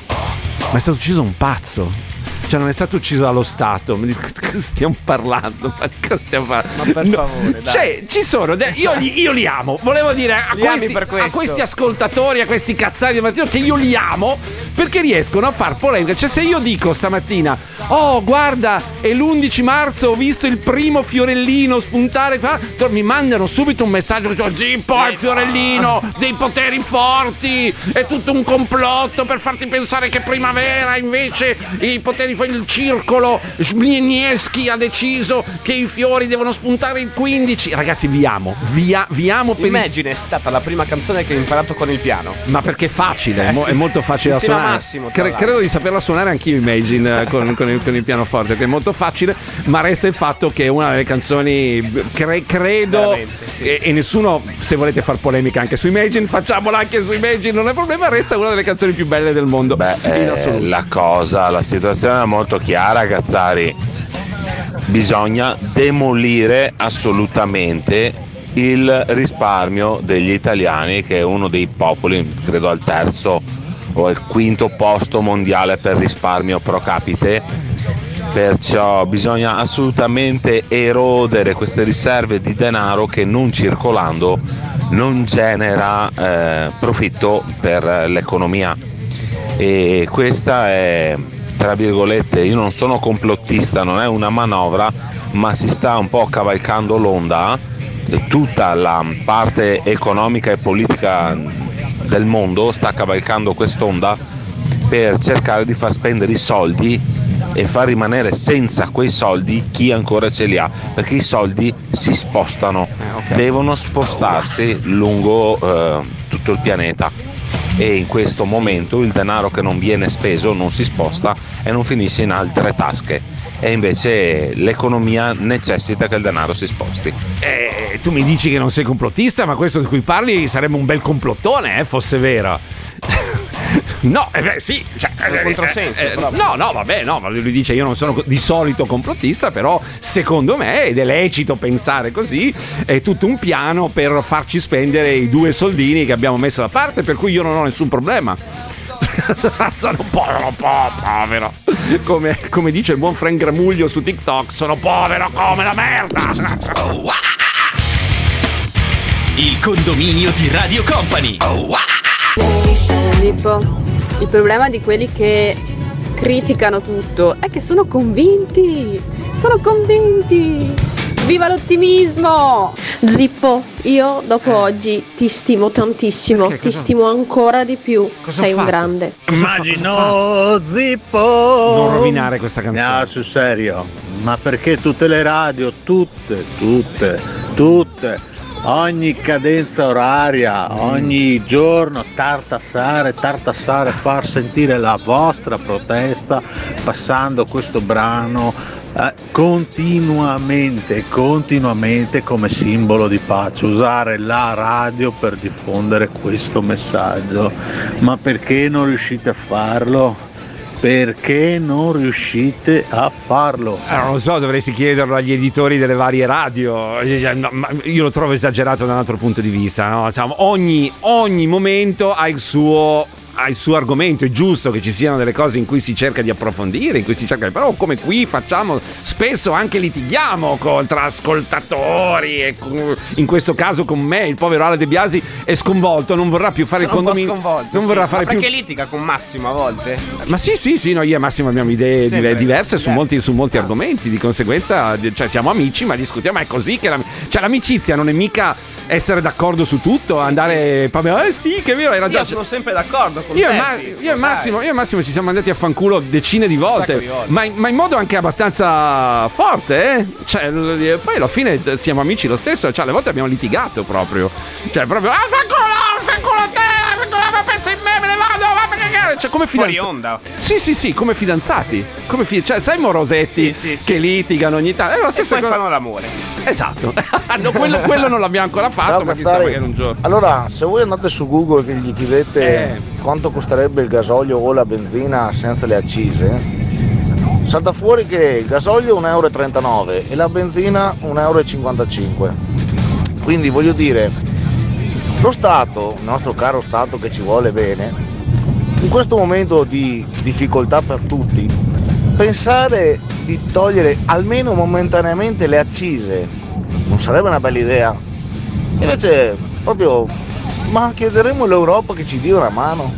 Ma è stato ucciso un pazzo. Cioè, non è stato ucciso dallo Stato. Ma di cosa stiamo parlando? Ma stiamo parlando? Ma per No, favore, dai. Cioè, ci sono. Io li, io li amo. Volevo dire a questi, a questi ascoltatori, a questi cazzari di mattino che io li amo perché riescono a far polemica. Cioè, se io dico stamattina, oh, guarda, è l'11 marzo, ho visto il primo fiorellino spuntare, fa", to- mi mandano subito un messaggio che dice, sì, poi il fiorellino, dei poteri forti, è tutto un complotto per farti pensare che primavera invece i poteri il circolo, Sbnienieschi ha deciso che i fiori devono spuntare il 15. Ragazzi, vi amo, vi, a- vi amo per il- Imagine è stata la prima canzone che ho imparato con il piano. Ma perché è facile, è, mo- sì. è molto facile da Insieme suonare. Massimo, Cre- credo di saperla suonare anch'io Imagine eh, con, con il, con il pianoforte, che è molto facile, ma resta il fatto che è una delle canzoni, cre- credo, e, e nessuno, se volete far polemica anche su Imagine, facciamola anche su Imagine, non è problema, resta una delle canzoni più belle del mondo. in Eh, assoluto. la cosa, la situazione è molto chiara, Cazzari. Bisogna demolire assolutamente il risparmio degli italiani, che è uno dei popoli, credo al terzo o al quinto posto mondiale per risparmio pro capite. Perciò bisogna assolutamente erodere queste riserve di denaro che non circolando non genera eh, profitto per l'economia e questa è tra virgolette io non sono complottista non è una manovra ma si sta un po' cavalcando l'onda tutta la parte economica e politica del mondo sta cavalcando quest'onda per cercare di far spendere i soldi e far rimanere senza quei soldi chi ancora ce li ha perché i soldi si spostano. Devono spostarsi lungo eh, tutto il pianeta e in questo momento il denaro che non viene speso non si sposta e non finisce in altre tasche e invece l'economia necessita che il denaro si sposti. Eh, tu mi dici che non sei complottista, ma questo di cui parli sarebbe un bel complottone, eh, fosse vero. No, eh beh, sì, cioè, È un eh, controsenso, eh, proprio. no, no, vabbè, no, ma lui dice io non sono di solito complottista, però secondo me, ed è lecito pensare così, è tutto un piano per farci spendere i due soldini che abbiamo messo da parte, per cui io non ho nessun problema. sono un po', povero. Come, come dice il buon Frank Gramuglio su TikTok, sono povero come la merda. Il condominio di Radio Company. Filippo, il problema di quelli che criticano tutto è che sono convinti. Sono convinti. Viva l'ottimismo! Zippo, io dopo oggi ti stimo tantissimo, Perché? ti Cosa- stimo ancora di più. Cosa Sei un grande. Immagino Zippo! Non rovinare questa canzone. No, sul serio. Ma perché tutte le radio, tutte, tutte, tutte, ogni cadenza oraria, ogni giorno tartassare, tartassare, far sentire la vostra protesta passando questo brano eh, continuamente, continuamente come simbolo di pace, usare la radio per diffondere questo messaggio. Ma perché non riuscite a farlo? Perché non riuscite a farlo? Eh, non lo so, dovresti chiederlo agli editori delle varie radio. Eh, ma Io lo trovo esagerato da un altro punto di vista. no? Diciamo, ogni, ogni momento ha il suo. Ha il suo argomento, è giusto che ci siano delle cose in cui si cerca di approfondire, in cui si cerca, però come qui facciamo, spesso anche litighiamo con, tra ascoltatori e in questo caso con me, il povero Ale De Biasi è sconvolto, non vorrà più fare Sono il condominio, non sì. vorrà fare Ma più perché litiga con Massimo a volte? ma sì, sì, sì, noi e Massimo abbiamo idee Sempre, dive- diverse su diverse. molti, su molti argomenti, di conseguenza di- cioè, siamo amici ma discutiamo, ma è così che la- cioè, l'amicizia non è mica essere d'accordo su tutto, andare, vabbè, eh sì, che è vero, era già... Io sono sempre d'accordo Io e, Ma- io e Massimo, io e Massimo ci siamo andati a fanculo decine di volte, di volte. Ma, in, ma in modo anche abbastanza forte, eh? Cioè, poi alla fine eh, siamo amici lo stesso, cioè alle volte abbiamo litigato proprio. Cioè, proprio, ah, fanculo cagare. Cioè, come Fuori fidanzati. onda. Sì, sì, sì, come fidanzati. Come fi- cioè, sai Morosetti che litigano ogni tanto. È la E stessa poi cosa. fanno l'amore. Esatto. No, quello, quello non l'abbiamo ancora fatto, Ciao ma chissà magari un giorno. Allora, se voi andate su Google e gli chiedete Eh. quanto costerebbe il gasolio o la benzina senza le accise, salta fuori che il gasolio è 1,39 euro e la benzina 1,55 euro. Quindi voglio dire, lo Stato, il nostro caro Stato che ci vuole bene, in questo momento di difficoltà per tutti, pensare di togliere almeno momentaneamente le accise non sarebbe una bella idea. Invece, proprio, ma chiederemo all'Europa che ci dia una mano.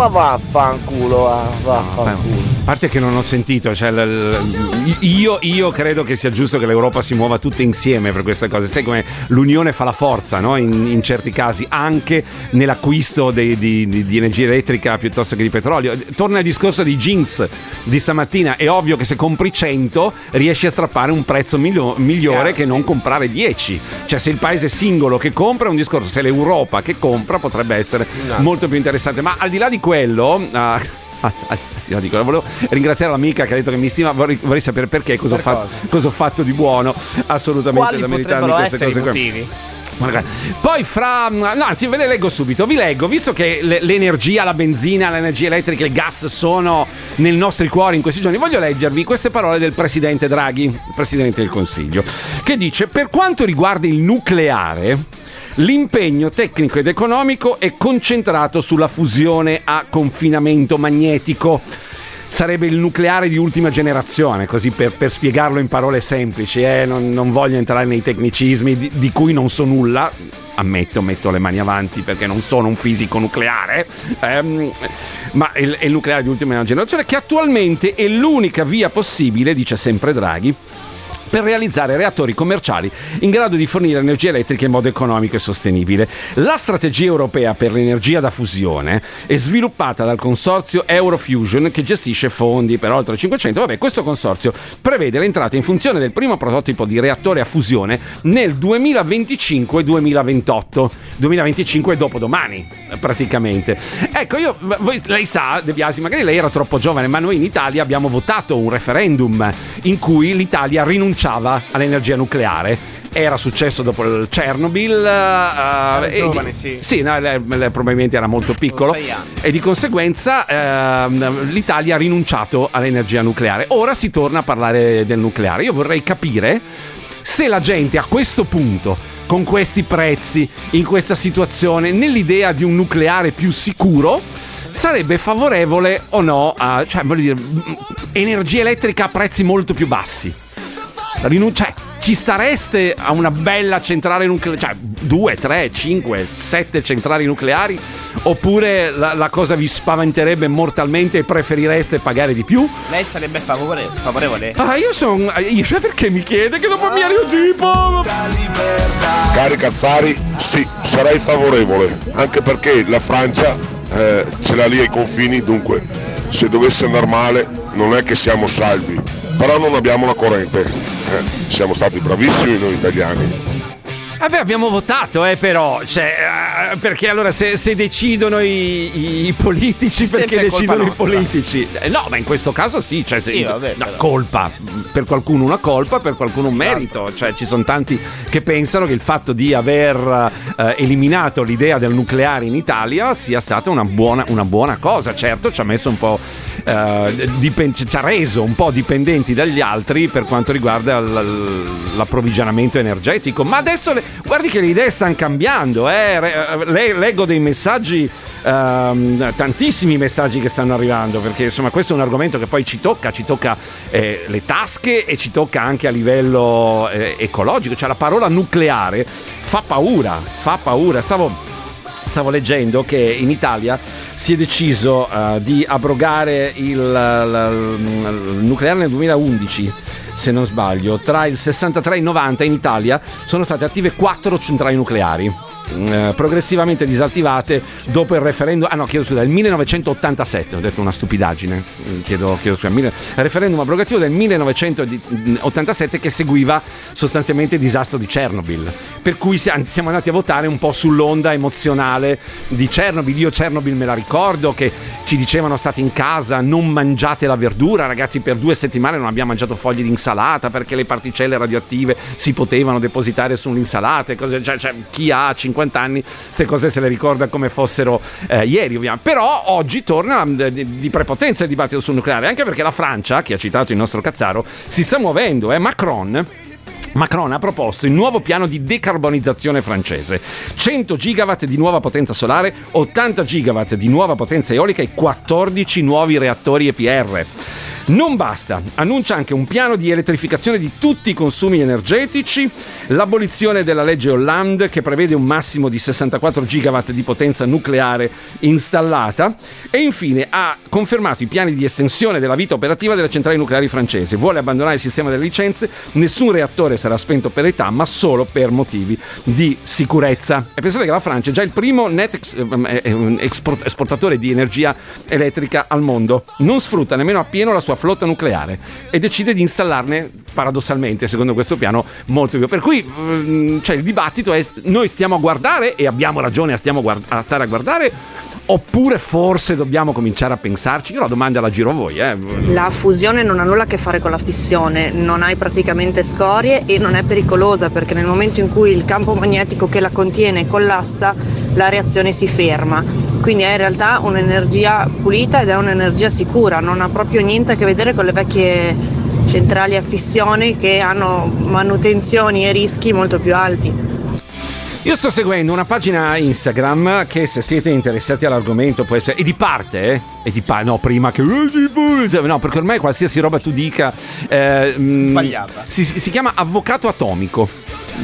Ma vaffanculo, va, vaffanculo. A parte che non ho sentito, cioè, l- l- io, io credo che sia giusto che l'Europa si muova tutta insieme per queste cose. Sai come l'unione fa la forza, no? in, in certi casi, anche nell'acquisto dei- di, di- di energia elettrica piuttosto che di petrolio. Torna al discorso dei jeans di stamattina. È ovvio che se compri 100 riesci a strappare un prezzo miglio- migliore che non comprare 10. Cioè, se il paese singolo che compra è un discorso, se l'Europa che compra potrebbe essere molto più interessante. Ma al di là di quello. ah, Ah, ah, ti lo dico, volevo ringraziare l'amica che ha detto che mi stima, vorrei, vorrei sapere perché, cosa, Per ho fatto, cosa ho fatto di buono, assolutamente Quali da meritarmi potrebbero queste essere i cose? Magari. Poi fra. No, anzi, ve le leggo subito. Vi leggo, visto che le- l'energia, la benzina, l'energia elettrica, il gas sono nei nostri cuori in questi giorni, voglio leggervi queste parole del presidente Draghi, presidente del Consiglio, che dice: Per quanto riguarda il nucleare. L'impegno tecnico ed economico è concentrato sulla fusione a confinamento magnetico. Sarebbe il nucleare di ultima generazione, così per, per spiegarlo in parole semplici. eh, non, non voglio entrare nei tecnicismi di, di cui non so nulla. Ammetto, metto le mani avanti perché non sono un fisico nucleare. ehm, ma è il, nucleare di ultima generazione che attualmente è l'unica via possibile, dice sempre Draghi, per realizzare reattori commerciali in grado di fornire energia elettrica in modo economico e sostenibile. La strategia europea per l'energia da fusione è sviluppata dal consorzio Eurofusion che gestisce fondi per oltre 500. Vabbè, questo consorzio prevede l'entrata in funzione del primo prototipo di reattore a fusione nel 2025-2028. 2025 è dopodomani, praticamente. Ecco, io, voi, lei sa, De Biasi, magari lei era troppo giovane, ma noi in Italia abbiamo votato un referendum in cui l'Italia rinunciava all'energia nucleare. Era successo dopo il Chernobyl. eh, e giovane, di- sì. Sì, no, lei- lei probabilmente era molto piccolo. E di conseguenza ehm, l'Italia ha rinunciato all'energia nucleare. Ora si torna a parlare del nucleare. Io vorrei capire se la gente a questo punto, con questi prezzi, in questa situazione, nell'idea di un nucleare più sicuro, sarebbe favorevole o no a cioè, dire, energia elettrica a prezzi molto più bassi. Rinun- cioè, ci stareste a una bella centrale nucleare, cioè 2, 3, 5, 7 centrali nucleari? Oppure la, la cosa vi spaventerebbe mortalmente e preferireste pagare di più? Lei sarebbe favore- favorevole? Ah, io sono. Io sai perché mi chiede che dopo mi arrivo tipo. Cari Cazzari, sì, sarei favorevole, anche perché la Francia eh, ce l'ha lì ai confini, dunque se dovesse andare male non è che siamo salvi, però non abbiamo la corrente. Eh, siamo stati bravissimi noi italiani. Vabbè, abbiamo votato, eh, però. Cioè, eh, perché allora se, se decidono i, i politici, perché Sempre decidono i politici? No, ma in questo caso sì. Cioè, se- Sì, vabbè, no, però. colpa. Per qualcuno una colpa, per qualcuno un merito. Cioè, ci sono tanti che pensano che il fatto di aver eh, eliminato l'idea del nucleare in Italia sia stata una buona, una buona cosa. Certo, ci ha messo un po'. eh, dipen- ci ha reso un po' dipendenti dagli altri per quanto riguarda l- l'approvvigionamento energetico. Ma adesso le- guardi che le idee stanno cambiando. eh. Eh, le- leggo dei messaggi, ehm, tantissimi messaggi che stanno arrivando, perché insomma questo è un argomento che poi ci tocca, ci tocca eh, le tasche e ci tocca anche a livello eh, ecologico. Cioè la parola nucleare fa paura, fa paura. Stavo stavo leggendo che in Italia si è deciso eh, di abrogare il, il- il nucleare nel 2011 se non sbaglio. Tra il 63 e il 90 in Italia sono state attive quattro centrali nucleari eh, progressivamente disattivate dopo il referendum. Ah no chiedo scusa il 1987 ho detto una stupidaggine. Mm, chiedo, chiedo scusa mille- referendum abrogativo del 1987 che seguiva sostanzialmente il disastro di Chernobyl. Per cui si- siamo andati a votare un po' sull'onda emozionale di Chernobyl. Io Chernobyl me la ricordo che ci dicevano state in casa non mangiate la verdura ragazzi per due settimane non abbiamo mangiato foglie di insalata perché le particelle radioattive si potevano depositare sull'insalata cose, cioè, cioè, chi ha 50 anni queste cose se le ricorda come fossero eh, ieri ovviamente però oggi torna di, di prepotenza il dibattito sul nucleare anche perché la Francia che ha citato il nostro Cazzaro si sta muovendo eh. Macron Macron ha proposto il nuovo piano di decarbonizzazione francese. 100 gigawatt di nuova potenza solare, 80 gigawatt di nuova potenza eolica e 14 nuovi reattori EPR. Non basta, annuncia anche un piano di elettrificazione di tutti i consumi energetici, l'abolizione della legge Hollande che prevede un massimo di 64 gigawatt di potenza nucleare installata e infine ha confermato i piani di estensione della vita operativa delle centrali nucleari francesi. Vuole abbandonare il sistema delle licenze, nessun reattore sarà spento per età, ma solo per motivi di sicurezza. E pensate che la Francia è già il primo net ex- eh, eh, export- esportatore di energia elettrica al mondo. Non sfrutta nemmeno appieno la sua flotta nucleare e decide di installarne paradossalmente, secondo questo piano, molto più. Per cui mm, cioè, il dibattito è noi stiamo a guardare e abbiamo ragione a, guard- a stare a guardare oppure forse dobbiamo cominciare a pensarci? Io la domanda la giro a voi, eh. La fusione non ha nulla a che fare con la fissione, non hai praticamente scorie e non è pericolosa perché nel momento in cui il campo magnetico che la contiene collassa, la reazione si ferma. Quindi è in realtà un'energia pulita ed è un'energia sicura, non ha proprio niente a che vedere con le vecchie centrali a fissione che hanno manutenzioni e rischi molto più alti. Io sto seguendo una pagina Instagram che se siete interessati all'argomento può essere... E di parte, eh? E di parte, no, prima che... No, perché ormai qualsiasi roba tu dica... Eh, Sbagliata. Si, si chiama Avvocato Atomico.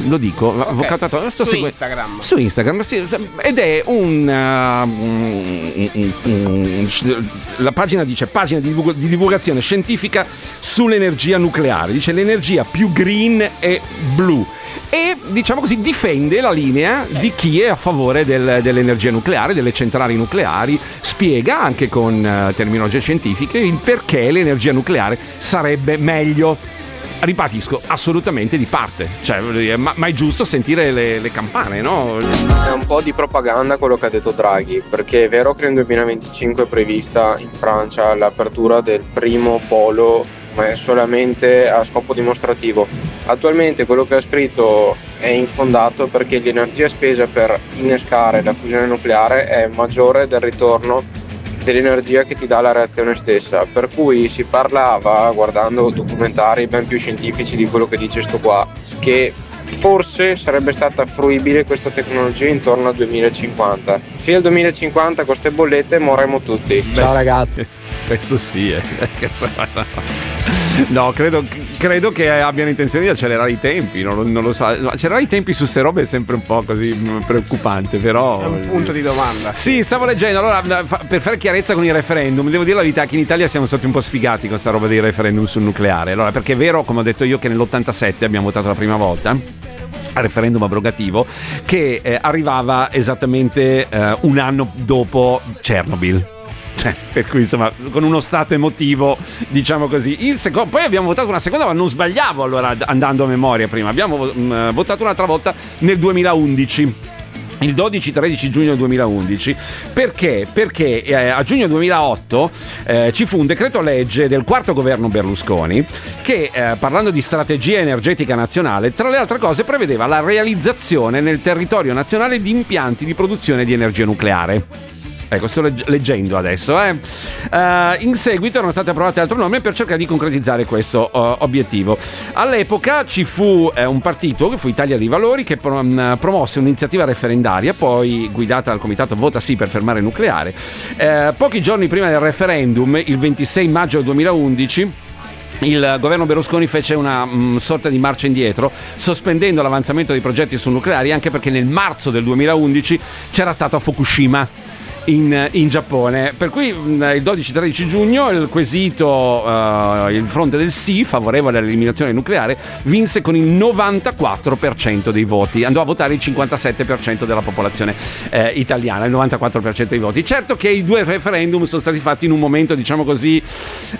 Lo dico, Ok. Avvocato Atomico. Sto Su segui- Instagram. Su Instagram, sì, ed è un... uh, un- un- un- la pagina dice pagina di, divulg- di divulgazione scientifica sull'energia nucleare. Dice l'energia più green è blu. E diciamo così difende la linea di chi è a favore del- dell'energia nucleare, delle centrali nucleari, spiega anche con eh, terminologie scientifiche il perché l'energia nucleare sarebbe meglio. Ripatisco, assolutamente di parte, cioè, ma, ma è giusto sentire le, le campane, no? È un po' di propaganda quello che ha detto Draghi, perché è vero che nel 2025 è prevista in Francia l'apertura del primo polo, ma è solamente a scopo dimostrativo. Attualmente quello che ha scritto è infondato perché l'energia spesa per innescare la fusione nucleare è maggiore del ritorno dell'energia che ti dà la reazione stessa. Per cui si parlava, guardando documentari ben più scientifici di quello che dice sto qua, che forse sarebbe stata fruibile questa tecnologia intorno al 2050. Fino al 2050 con queste bollette morremo tutti. Ciao ragazzi. Questo sì, eh. No, credo, credo che abbiano intenzione di accelerare i tempi, non, lo- non lo so. Accelerare i tempi su queste robe è sempre un po' così mm, preoccupante, però... È un punto di domanda. Sì, stavo leggendo. Allora, fa- per fare chiarezza con il referendum, devo dire la verità che in Italia siamo stati un po' sfigati con sta roba dei referendum sul nucleare. Allora, perché è vero, come ho detto io, che nell'87 abbiamo votato la prima volta al referendum abrogativo che eh, arrivava esattamente eh, un anno dopo Chernobyl. Cioè, per cui insomma, con uno stato emotivo, diciamo così. Seco- poi abbiamo votato una seconda, ma non sbagliavo allora andando a memoria prima. Abbiamo mm, votato un'altra volta nel 2011 il 12-13 giugno 2011 perché? Perché eh, a giugno 2008 eh, ci fu un decreto legge del quarto governo Berlusconi che eh, parlando di strategia energetica nazionale tra le altre cose prevedeva la realizzazione nel territorio nazionale di impianti di produzione di energia nucleare. Ecco, sto legg- leggendo adesso. eh. Eh, in seguito erano state approvate altre norme per cercare di concretizzare questo eh, obiettivo. All'epoca ci fu eh, un partito, che fu Italia dei Valori, che pro- mh, promosse un'iniziativa referendaria, poi guidata dal comitato Vota Sì per fermare il nucleare. Pochi giorni prima del referendum, il 26 maggio 2011, il governo Berlusconi fece una mm, sorta di marcia indietro, sospendendo l'avanzamento dei progetti sul nucleare, anche perché nel marzo del 2011 c'era stato a Fukushima. In, in Giappone, per cui il 12-13 giugno il quesito, eh, il fronte del sì, favorevole all'eliminazione nucleare, vinse con il 94% dei voti, andò a votare il 57% della popolazione eh, italiana, il 94% dei voti. Certo che i due referendum sono stati fatti in un momento, diciamo così,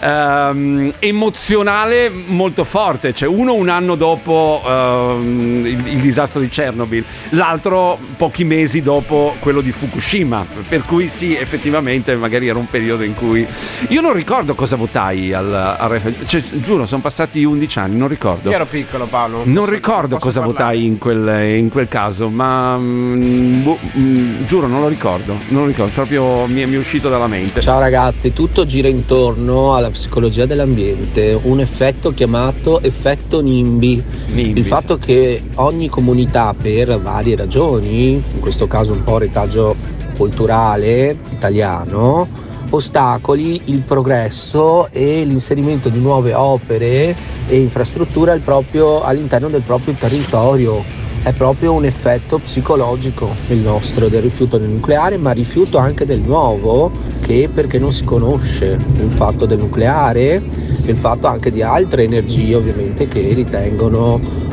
ehm, emozionale molto forte, cioè uno un anno dopo ehm, il, il disastro di Chernobyl, l'altro pochi mesi dopo quello di Fukushima, per cui sì, effettivamente magari era un periodo in cui io non ricordo cosa votai al, al referendum, cioè, giuro, sono passati 11 anni, non ricordo. Io ero piccolo Paolo. Non ricordo cosa votai in quel, in quel caso, ma mm, boh, mm, giuro non lo ricordo, non lo ricordo, proprio mi è, mi è uscito dalla mente. Ciao ragazzi, tutto gira intorno alla psicologia dell'ambiente, un effetto chiamato effetto NIMBY. Il fatto che ogni comunità per varie ragioni, in questo caso un po' retaggio culturale italiano, ostacoli il progresso e l'inserimento di nuove opere e infrastrutture proprio- all'interno del proprio territorio. È proprio un effetto psicologico il nostro del rifiuto del nucleare, ma rifiuto anche del nuovo, che perché non si conosce il fatto del nucleare, il fatto anche di altre energie ovviamente che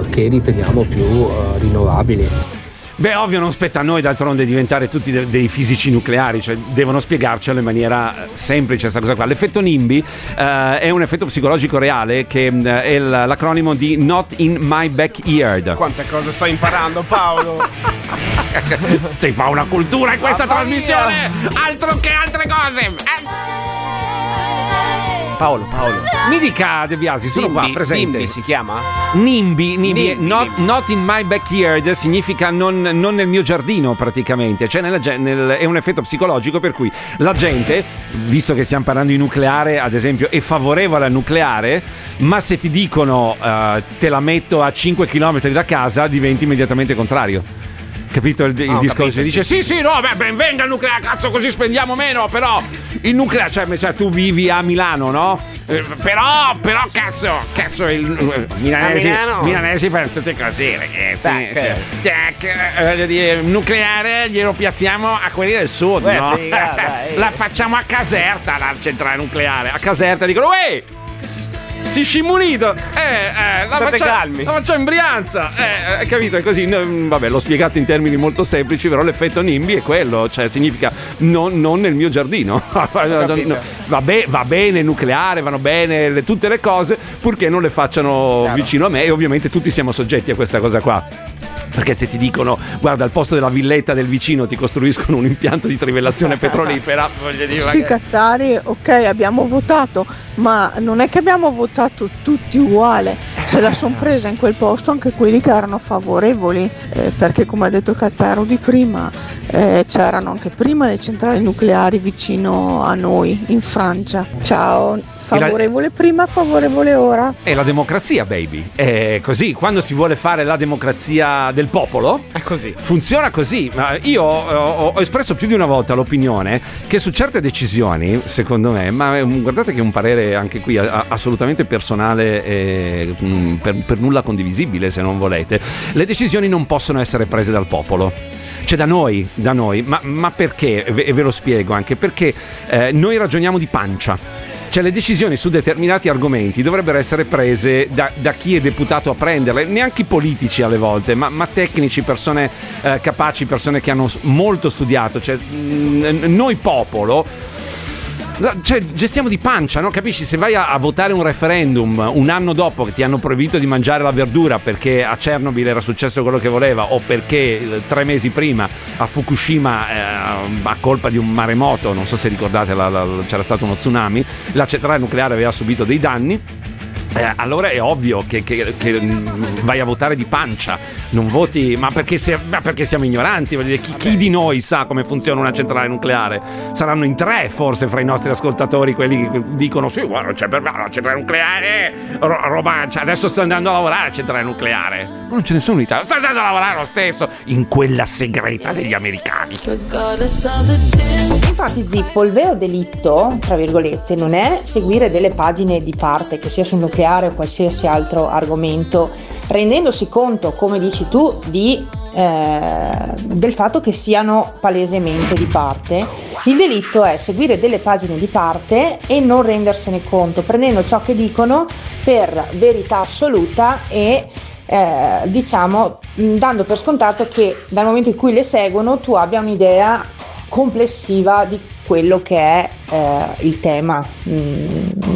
che riteniamo più eh, rinnovabili. Beh, ovvio, non spetta a noi d'altronde diventare tutti de- dei fisici nucleari, cioè devono spiegarcelo in maniera eh, semplice questa cosa qua. L'effetto NIMBY eh, è un effetto psicologico reale che mm, è l- l'acronimo di Not in My Backyard. Quante cose sto imparando, Paolo. Si fa una cultura in questa Mamma trasmissione! Altro che altre cose! Paolo, Paolo. Mi dica De Biasi, sono qua Nimbi, presente. Nimbi si chiama? NIMBY, NIMBY, Nimbi, not, Nimbi. not in my backyard significa non, non nel mio giardino praticamente, cioè nella nel- è un effetto psicologico per cui la gente, visto che stiamo parlando di nucleare ad esempio, è favorevole al nucleare, ma se ti dicono eh, te la metto a 5 km da casa diventi immediatamente contrario. Capito il, il Ah, discorso? capito, dice sì, sì, sì, no, beh, ben venga il nucleare, cazzo, così spendiamo meno, però il nucleare, cioè, cioè, tu vivi a Milano, no? Eh, però, però, cazzo, cazzo, il eh, milanesi, milanesi fanno tutte così, ragazzi. Tac. Cioè, tac, eh, dire, il nucleare glielo piazziamo a quelli del sud, Beh, no? figa, dai. la facciamo a Caserta, la centrale nucleare. A Caserta dicono, uè! Si scimunito! Eh, eh, la State faccia- calmi. La faccio in Brianza! Eh, eh, capito? È così. No, mm, vabbè, l'ho spiegato in termini molto semplici, però l'effetto NIMBY è quello, cioè significa non, non nel mio giardino. va, be- va bene il nucleare, vanno bene le- tutte le cose, purché non le facciano Chiaro. vicino a me e ovviamente tutti siamo soggetti a questa cosa qua. Perché se ti dicono, guarda, al posto della villetta del vicino ti costruiscono un impianto di trivellazione petrolifera, voglio dire, Sì, Cazzari, ok, abbiamo votato, ma non è che abbiamo votato tutti uguale, se la sono presa in quel posto anche quelli che erano favorevoli, eh, perché come ha detto Cazzaro di prima, eh, c'erano anche prima le centrali nucleari vicino a noi, in Francia. Ciao, favorevole prima, favorevole ora. È la democrazia, baby. È così. Quando si vuole fare la democrazia del popolo, È così. funziona così. Ma io eh, ho, ho espresso più di una volta l'opinione che su certe decisioni, secondo me, ma un- guardate che è un parere anche qui assolutamente personale e mm, per, per nulla condivisibile, se non volete, le decisioni non possono essere prese dal popolo. Cioè da noi, da noi, ma, ma perché? E ve, e ve lo spiego anche, perché eh, noi ragioniamo di pancia. Cioè le decisioni su determinati argomenti dovrebbero essere prese da, da chi è deputato a prenderle, neanche i politici alle volte, ma, ma tecnici, persone eh, capaci, persone che hanno molto studiato. Cioè, mm, noi popolo Cioè, gestiamo di pancia, no? Capisci? Se vai a, a votare un referendum un anno dopo che ti hanno proibito di mangiare la verdura perché a Chernobyl era successo quello che voleva o perché eh, tre mesi prima a Fukushima, eh, a colpa di un maremoto, non so se ricordate, la- la- c'era stato uno tsunami, la centrale nucleare aveva subito dei danni. Eh, allora è ovvio che, che- che, mm, vai a votare di pancia, non voti, ma perché, se- ma perché siamo ignoranti? Voglio dire, chi, chi di noi sa come funziona una centrale nucleare? Saranno in tre forse fra i nostri ascoltatori quelli che dicono sì, guarda, c'è per me la centrale nucleare, ro- roba, cioè, adesso sto andando a lavorare alla centrale nucleare. Ma non ce ne sono in Italia, sto andando a lavorare lo stesso, in quella segreta degli americani. Infatti Zippo, il vero delitto, tra virgolette, non è seguire delle pagine di parte, che sia sul nucleare o qualsiasi altro argomento, rendendosi conto, come dici tu, di, eh, del fatto che siano palesemente di parte. Il delitto è seguire delle pagine di parte e non rendersene conto, prendendo ciò che dicono per verità assoluta e eh, diciamo dando per scontato che dal momento in cui le seguono tu abbia un'idea complessiva di quello che è eh, il tema mh,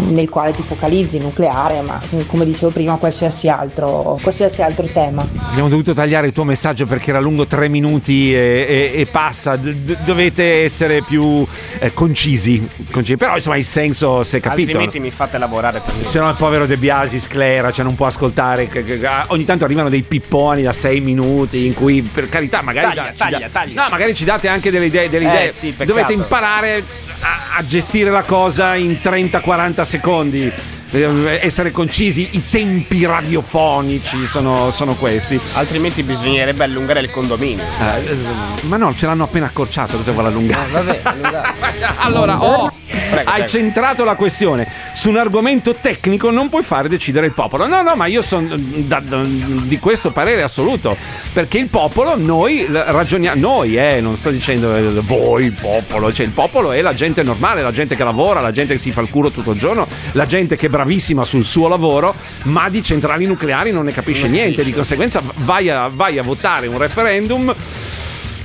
nel quale ti focalizzi, nucleare, ma mh, come dicevo prima qualsiasi altro, qualsiasi altro tema. Abbiamo dovuto tagliare il tuo messaggio perché era lungo tre minuti e, e- e passa. D- dovete essere più eh, concisi, concisi. Però insomma il senso si è capito. Altrimenti mi fate lavorare per Se no il povero De Biasi sclera, cioè non può ascoltare. ah, Ogni tanto arrivano dei pipponi da sei minuti in cui, per carità, magari, Taglia, ci taglia, taglia. No, magari ci date anche delle idee. Delle Eh, idee. sì. Dovete imparare a, a gestire la cosa in 30-40 secondi. Eh, Essere concisi, i tempi radiofonici sono, sono questi. Altrimenti bisognerebbe allungare il condominio. Eh, ma no, ce l'hanno appena accorciato, cosa vuole allungare? vabbè, allungare. allora, oh, hai prego. centrato la questione su un argomento tecnico, non puoi fare decidere il popolo. No, no, ma io sono di questo parere assoluto, perché il popolo, noi ragioniamo, noi, eh, non sto dicendo eh, voi, il popolo, cioè il popolo è la gente normale, la gente che lavora, la gente che si fa il culo tutto il giorno, la gente che bravissima sul suo lavoro, ma di centrali nucleari non ne capisce Non ne niente, di capisce. conseguenza vai a, vai a votare un referendum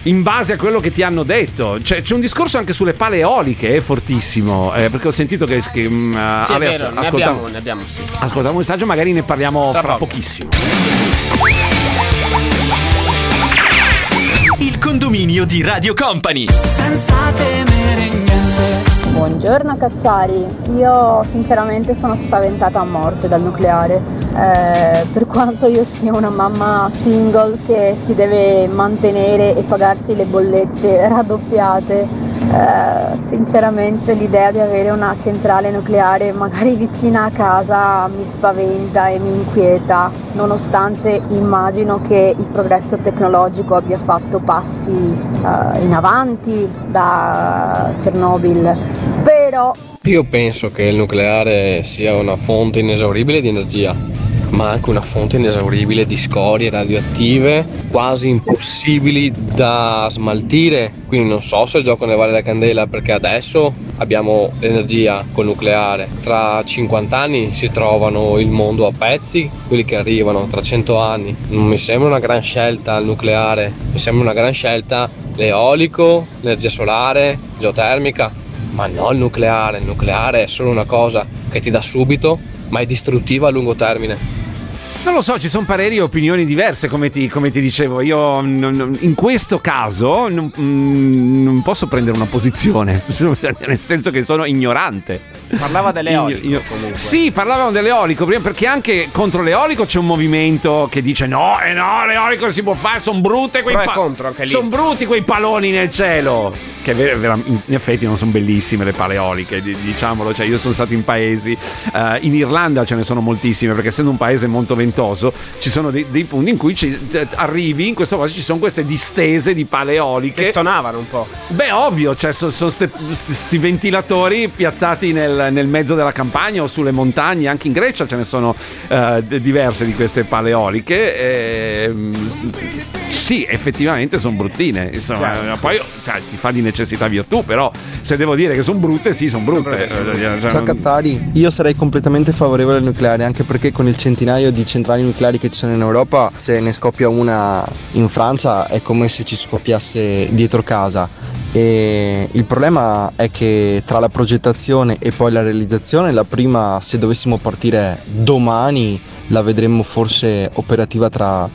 in base a quello che ti hanno detto. C'è, c'è un discorso anche sulle pale eoliche, è fortissimo, eh, perché ho sentito che... che mm, Sì, è Ale, vero, ne ascoltavo- abbiamo, ne abbiamo, sì. ascoltavo un messaggio, magari ne parliamo Tra fra poco. pochissimo. Il condominio di Radio Company. Senza temere niente. Buongiorno Cazzari, io sinceramente sono spaventata a morte dal nucleare, Eh, per quanto io sia una mamma single che si deve mantenere e pagarsi le bollette raddoppiate, eh, sinceramente l'idea di avere una centrale nucleare magari vicina a casa mi spaventa e mi inquieta, nonostante immagino che il progresso tecnologico abbia fatto passi eh, in avanti da Chernobyl, però Io penso che il nucleare sia una fonte inesauribile di energia, ma anche una fonte inesauribile di scorie radioattive quasi impossibili da smaltire. Quindi non so se il gioco ne vale la candela perché adesso abbiamo l'energia col nucleare. Tra 50 anni si trovano il mondo a pezzi, quelli che arrivano tra 100 anni. Non mi sembra una gran scelta il nucleare, mi sembra una gran scelta l'eolico, l'energia solare, geotermica. Ma no il nucleare, il nucleare è solo una cosa che ti dà subito, ma è distruttiva a lungo termine. Non lo so, ci sono pareri e opinioni diverse, come ti, come ti dicevo. Io non- in questo caso non, mm, non posso prendere una posizione, nel senso che sono ignorante. Parlava dell'eolico Io- io-. Sì, parlavano dell'eolico prima perché anche contro l'eolico c'è un movimento che dice no, e no, l'eolico si può fare, sono brutte quei lì. Sono brutti quei paloni nel cielo. Che in effetti non sono bellissime le pale eoliche, di- diciamolo. Cioè, io sono stato in paesi, eh, in Irlanda ce ne sono moltissime perché essendo un paese molto ventoso ci sono dei, dei punti in cui ci- eh, arrivi, in questo caso ci sono queste distese di pale eoliche. Che stonavano un po'. Beh, ovvio, cioè, sono questi ventilatori piazzati nel, nel mezzo della campagna o sulle montagne, anche in Grecia ce ne sono eh, diverse di queste paleoliche. ehm, sì, effettivamente sono bruttine. Insomma, Chiaro, sì. poi cioè, ti fa di necessità virtù, però se devo dire che sono brutte, sì, sono brutte. Cioè, Ciao non- Cazzari, io sarei completamente favorevole al nucleare anche perché con il centinaio di centrali nucleari che ci sono in Europa, se ne scoppia una in Francia è come se ci scoppiasse dietro casa. E il problema è che tra la progettazione e poi la realizzazione, la prima se dovessimo partire domani la vedremmo forse operativa tra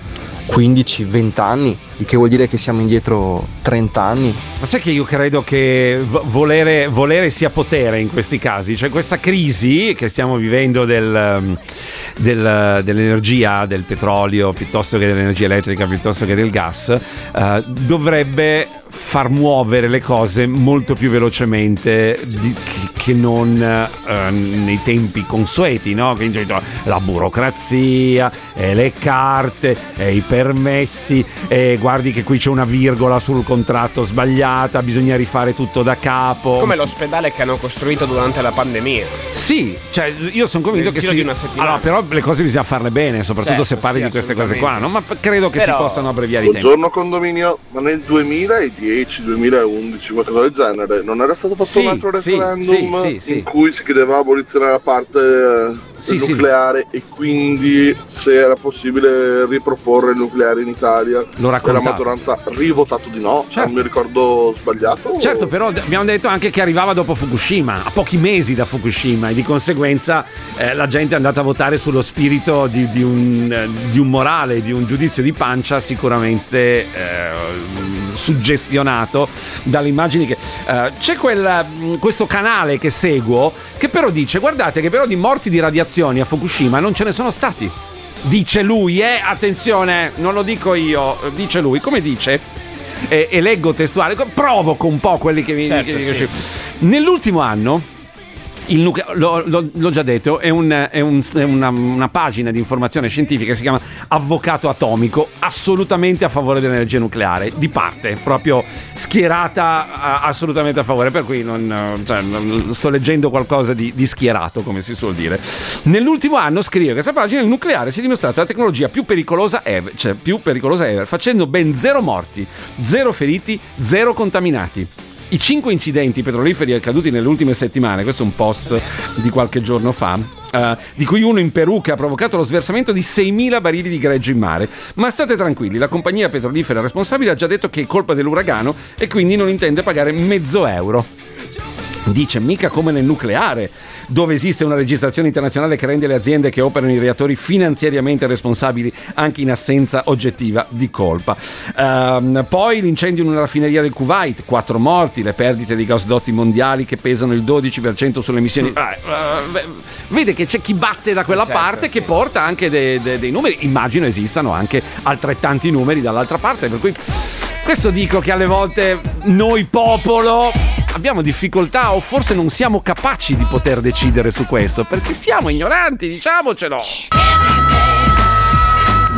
15-20 anni, il che vuol dire che siamo indietro 30 anni. Ma sai che io credo che vo- volere, volere sia potere in questi casi? Cioè questa crisi che stiamo vivendo del, um, del- dell'energia, del petrolio, piuttosto che dell'energia elettrica, piuttosto che del gas, eh, dovrebbe far muovere le cose molto più velocemente di- che, non eh, nei tempi consueti, no? Genere la burocrazia, e le carte, e i permessi, e guardi che qui c'è una virgola sul contratto sbagliata, bisogna rifare tutto da capo. Come l'ospedale che hanno costruito durante la pandemia. Sì, cioè io sono convinto Nel che giro sì. di una settimana. Allora, però le cose bisogna farle bene, soprattutto Certo, se parli sì, di queste cose qua, no? Ma credo che Però- si possano abbreviare i tempi. Buongiorno condominio, ma nel 2010-2011, qualcosa del genere, non era stato fatto Sì, un altro sì, referendum sì, sì, sì. in cui si chiedeva l'abolizione della parte eh, Sì, del sì. nucleare e quindi se era possibile riproporre il nucleare in Italia Lo e la maggioranza rivotato di no, Certo. non mi ricordo sbagliato. Certo, però abbiamo detto anche che arrivava dopo Fukushima, a pochi mesi da Fukushima, e di conseguenza eh, la gente è andata a votare sullo spirito di, di un, eh, di un morale, di un giudizio di pancia sicuramente eh, suggestionato dalle immagini che... eh, c'è quel, mh, questo canale che seguo che però dice, guardate che però di morti di radiazioni a Fukushima non ce ne sono stati. Dice lui, eh, attenzione, non lo dico io, dice lui, come dice? E, e leggo testuale, provoco un po' quelli che mi... Certo, che- sì. Nell'ultimo anno il nucle- l'ho, l'ho- l'ho già detto, è, un- è un- è una, una pagina di informazione scientifica che si chiama Avvocato Atomico, assolutamente a favore dell'energia nucleare, di parte, proprio schierata a- assolutamente a favore, per cui non, cioè, non- sto leggendo qualcosa di, di schierato, come si suol dire. Nell'ultimo anno, scrive questa pagina, il nucleare si è dimostrata la tecnologia più pericolosa ever, cioè più pericolosa ever, facendo ben zero morti, zero feriti, zero contaminati. I cinque incidenti petroliferi accaduti nelle ultime settimane, questo è un post di qualche giorno fa, eh, di cui uno in Perù che ha provocato lo sversamento di 6.000 barili di greggio in mare. Ma state tranquilli, la compagnia petrolifera responsabile ha già detto che è colpa dell'uragano e quindi non intende pagare mezzo euro. Dice mica come nel nucleare, dove esiste una legislazione internazionale che rende le aziende che operano i reattori finanziariamente responsabili anche in assenza oggettiva di colpa. Ehm, poi l'incendio in una raffineria del Kuwait, quattro morti, le perdite di gasdotti mondiali che pesano il 12% sulle emissioni. Ah, eh, vede che c'è chi batte da quella Certo, parte che porta anche de- de- dei numeri. Immagino esistano anche altrettanti numeri dall'altra parte, per cui questo dico che alle volte noi popolo abbiamo difficoltà o forse non siamo capaci di poter decidere su questo perché siamo ignoranti, diciamocelo.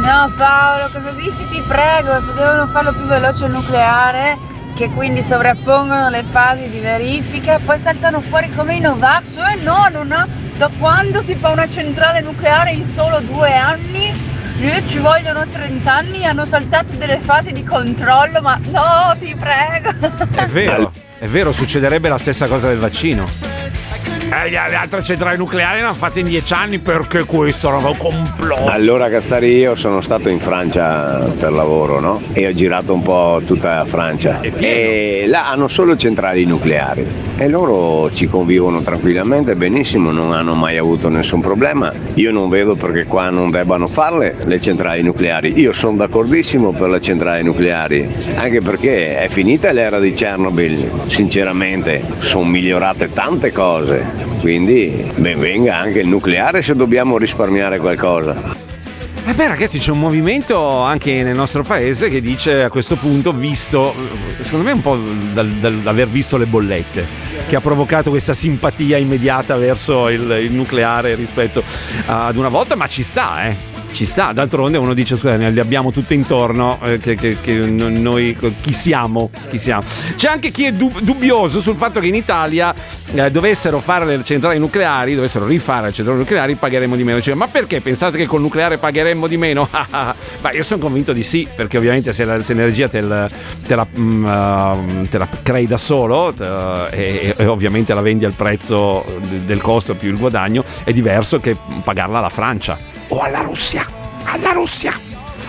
No Paolo, cosa dici? Ti prego, se devono farlo più veloce il nucleare, che quindi sovrappongono le fasi di verifica, poi saltano fuori come i Novax, eh no, non ha... Da quando si fa una centrale nucleare in solo due anni? Eh, ci vogliono 30 anni, hanno saltato delle fasi di controllo, ma no, ti prego. È vero, è vero, succederebbe la stessa cosa del vaccino. Eh, le altre centrali nucleari le hanno fatte in dieci anni perché questo era un complotto. Allora Cassari io sono stato in Francia per lavoro, no? E ho girato un po' tutta la Francia. E là hanno solo centrali nucleari. E loro ci convivono tranquillamente, benissimo, non hanno mai avuto nessun problema. Io non vedo perché qua non debbano farle le centrali nucleari. Io sono d'accordissimo per le centrali nucleari, anche perché è finita l'era di Chernobyl, sinceramente, sono migliorate tante cose. Quindi ben venga anche il nucleare se dobbiamo risparmiare qualcosa. Eh beh ragazzi c'è un movimento anche nel nostro paese che dice a questo punto, visto, secondo me un po' dal, dal- aver visto le bollette, che ha provocato questa simpatia immediata verso il, il nucleare rispetto ad una volta, ma ci sta eh. Ci sta, d'altronde uno dice scusa, li abbiamo tutte intorno, eh, che, che- che no- noi chi siamo? Chi siamo? C'è anche chi è dub- dubbioso sul fatto che in Italia eh, dovessero fare le centrali nucleari, dovessero rifare le centrali nucleari, pagheremo di meno. Dice, ma perché pensate che col nucleare pagheremmo di meno? Ma io sono convinto di sì, perché ovviamente se, la- se l'energia te, la- te la, mm, uh, te la crei da solo eh, e, e ovviamente la vendi al prezzo de- del costo più il guadagno, è diverso che pagarla alla Francia o alla Russia, alla Russia,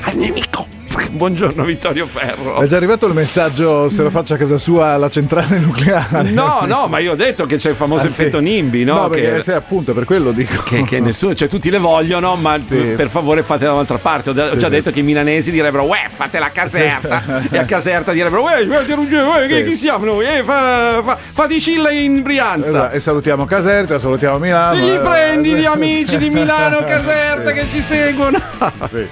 al nemico. Buongiorno Vittorio Ferro. È già arrivato il messaggio se lo faccio a casa sua alla centrale nucleare. No, no, ma io ho detto che c'è il famoso Ah, sì. effetto NIMBY, no? No, perché che, sì, appunto per quello dico. che- che nessuno, cioè tutti le vogliono, ma per favore fate da un'altra parte. Ho, Sì, già sì. detto che i milanesi direbbero, uè, fate la caserta. Sì. E a caserta direbbero, uè, uè, uè, Sì. chi siamo noi? Eh, fa, fa, fate Scilla in Brianza. Esatto, E salutiamo Caserta, salutiamo Milano. Gli eh, prendi gli amici di Milano, Caserta Sì. che ci seguono.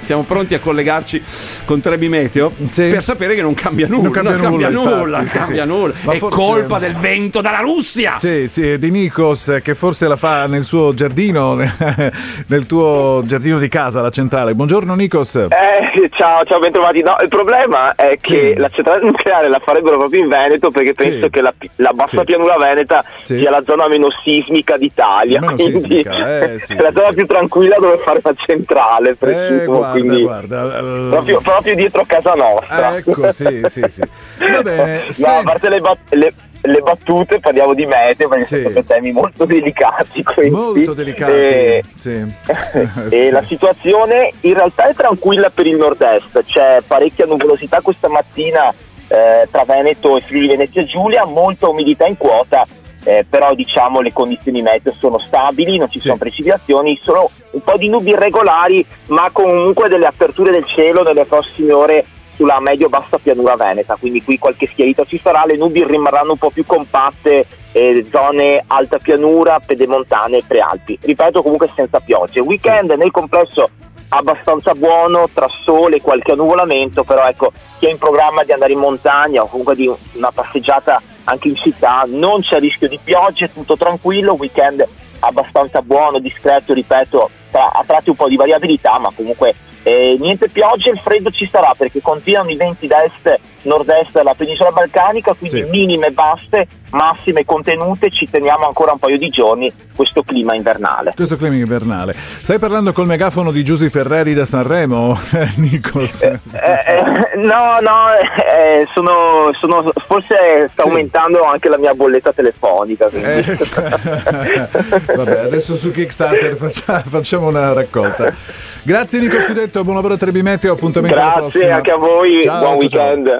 Siamo pronti a collegarci con Trebi Meteo per sapere che non cambia nulla. Non cambia nulla, nulla, infatti, sì, cambia sì. nulla. È forse- colpa del vento dalla Russia. Sì, sì, di Nikos che forse la fa nel suo giardino, nel tuo giardino di casa, la centrale. Buongiorno Nikos. Eh, ciao, ciao, bentrovati. No, il problema è che la centrale nucleare la farebbero proprio in Veneto perché penso Sì. che la, la bassa Sì. pianura veneta Sì. sia la zona meno sismica d'Italia. Meno quindi sismica, eh, sì, è la sì, zona più tranquilla dove fare la centrale. Eh, Presumo, guarda, quindi guarda. eh, proprio, proprio dietro casa nostra. Ecco, sì, sì, sì. Va bene. no, senti- a parte le, bat- le- le battute parliamo di meteo perché sono sempre temi molto delicati. quindi, Molto delicati. eh, sì. e la situazione in realtà è tranquilla per il nord-est, c'è parecchia nuvolosità questa mattina eh, tra Veneto e Friuli Venezia Giulia, molta umidità in quota, eh, però diciamo le condizioni meteo sono stabili, non ci sono precipitazioni, sono un po' di nubi irregolari, ma comunque delle aperture del cielo nelle prossime ore sulla medio-bassa pianura veneta, quindi qui qualche schiarita ci sarà, le nubi rimarranno un po' più compatte, eh, zone alta pianura, pedemontane e prealpi. Ripeto comunque senza piogge. Weekend nel complesso abbastanza buono, tra sole e qualche annuvolamento, però ecco, chi è in programma di andare in montagna o comunque di una passeggiata anche in città, non c'è rischio di piogge, tutto tranquillo, weekend abbastanza buono, discreto, ripeto, tra- a tratti un po' di variabilità, ma comunque E niente pioggia, il freddo ci sarà perché continuano i venti da est nord-est della penisola balcanica, quindi Sì. minime basse, massime contenute, ci teniamo ancora un paio di giorni questo clima invernale. Questo clima invernale. Stai parlando col megafono di Giusy Ferreri da Sanremo, Nikos? Eh, eh, no, no, eh, sono, sono- forse sta Sì. aumentando anche la mia bolletta telefonica. Eh, Vabbè, adesso su Kickstarter faccia- facciamo una raccolta. Grazie Nico Scudetto, buon lavoro a Trebimetti, appuntamento alla Grazie anche a voi, Ciao, buon ciao, ciao.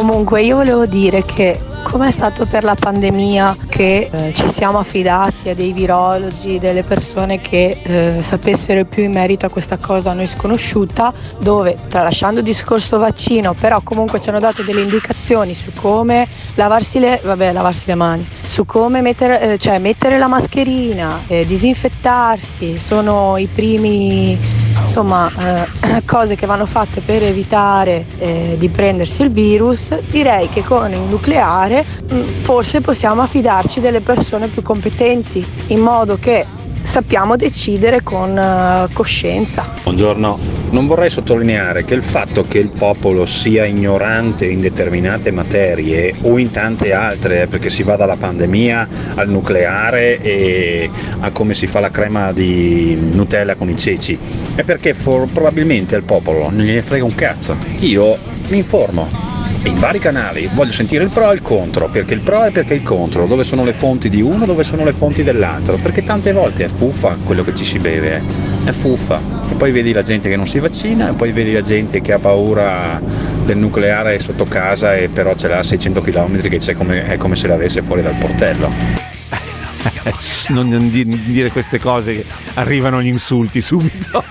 Comunque io volevo dire che come è stato per la pandemia che eh, ci siamo affidati a dei virologi, delle persone che eh, sapessero più in merito a questa cosa a noi sconosciuta, dove tralasciando il discorso vaccino, però comunque ci hanno dato delle indicazioni su come lavarsi le, vabbè, lavarsi le mani, su come mettere, eh, cioè mettere la mascherina, eh, disinfettarsi, sono i primi insomma eh, cose che vanno fatte per evitare eh, di prendersi il virus, direi che con il nucleare mh, forse possiamo affidarci delle persone più competenti in modo che sappiamo decidere con eh, coscienza. Buongiorno, non vorrei sottolineare che il fatto che il popolo sia ignorante in determinate materie o in tante altre, eh, perché si va dalla pandemia al nucleare e a come si fa la crema di Nutella con i ceci, è perché for- probabilmente al popolo non gliene frega un cazzo. Io mi informo. In vari canali voglio sentire il pro e il contro, perché il pro è perché il contro, dove sono le fonti di uno, dove sono le fonti dell'altro, perché tante volte è fuffa quello che ci si beve, eh. è fuffa. E poi vedi la gente che non si vaccina, e poi vedi la gente che ha paura del nucleare sotto casa e però ce l'ha a 600 km che c'è come, è come se l'avesse fuori dal portello. Non, non di- dire queste cose che arrivano gli insulti subito.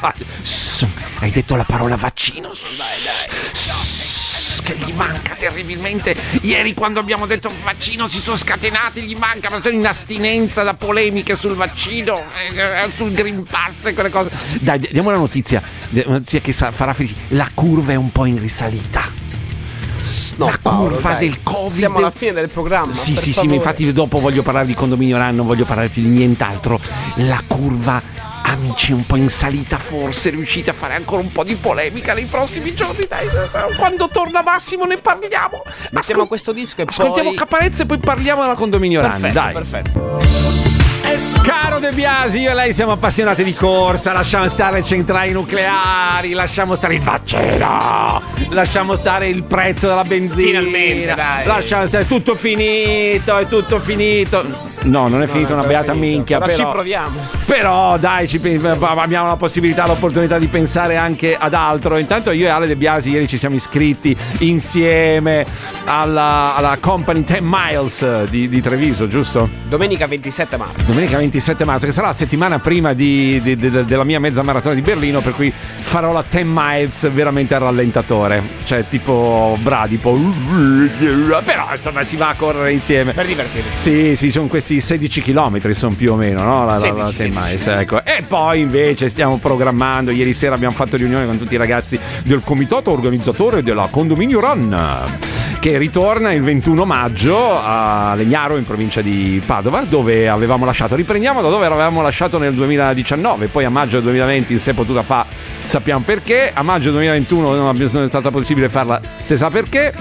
Hai detto la parola vaccino. Shh, Che gli manca terribilmente. Ieri quando abbiamo detto vaccino si sono scatenati, gli manca sono in astinenza da polemiche sul vaccino, eh, sul Green Pass e quelle cose. Dai, diamo la notizia, una notizia che farà felice. La curva è un po' in risalita. No, la Paolo, curva dai. del Covid. Siamo alla fine del programma. Sì, sì, sì, favore. ma infatti dopo voglio parlare di condominio RAN, non voglio parlare più di nient'altro. La curva, amici, un po' in salita, forse riuscite a fare ancora un po' di polemica nei prossimi giorni. Dai, quando torna Massimo ne parliamo. Mettiamo questo disco e Ascoltiamo poi... Caparezza e poi parliamo della condominio RAN. Perfetto, Dai. perfetto. Caro De Biasi, io e lei siamo appassionati di corsa, lasciamo stare le centrali nucleari, lasciamo stare il vaccino, lasciamo stare il prezzo della benzina, Finalmente, dai. lasciamo stare tutto finito, è tutto finito. No, non è finita una beata minchia, Però però, ci proviamo. però dai, ci abbiamo la possibilità, l'opportunità di pensare anche ad altro. Intanto io e Ale De Biasi ieri ci siamo iscritti insieme alla, alla Company 10 Miles di, di Treviso, giusto? Domenica 27 marzo. Domenica 27 marzo, che sarà la settimana prima di- di- di- della mia mezza maratona di Berlino, per cui farò la 10 miles veramente al rallentatore. Cioè, tipo bradipo. Però insomma ci va a correre insieme. Per divertirsi. Sì, sì, sono questi 16 km, sono più o meno, no? La, la- la 16, 10 miles, ecco. E poi invece stiamo programmando. Ieri sera abbiamo fatto riunione con tutti i ragazzi del comitato organizzatore della Condominio Run. Che ritorna il 21 maggio a Legnaro in provincia di Padova, dove avevamo lasciato. Riprendiamo da dove avevamo lasciato nel 2019, poi a maggio del 2020 si è potuta fare, sappiamo perché. A maggio 2021 non abbiamo- non è stata possibile farla, se sa perché.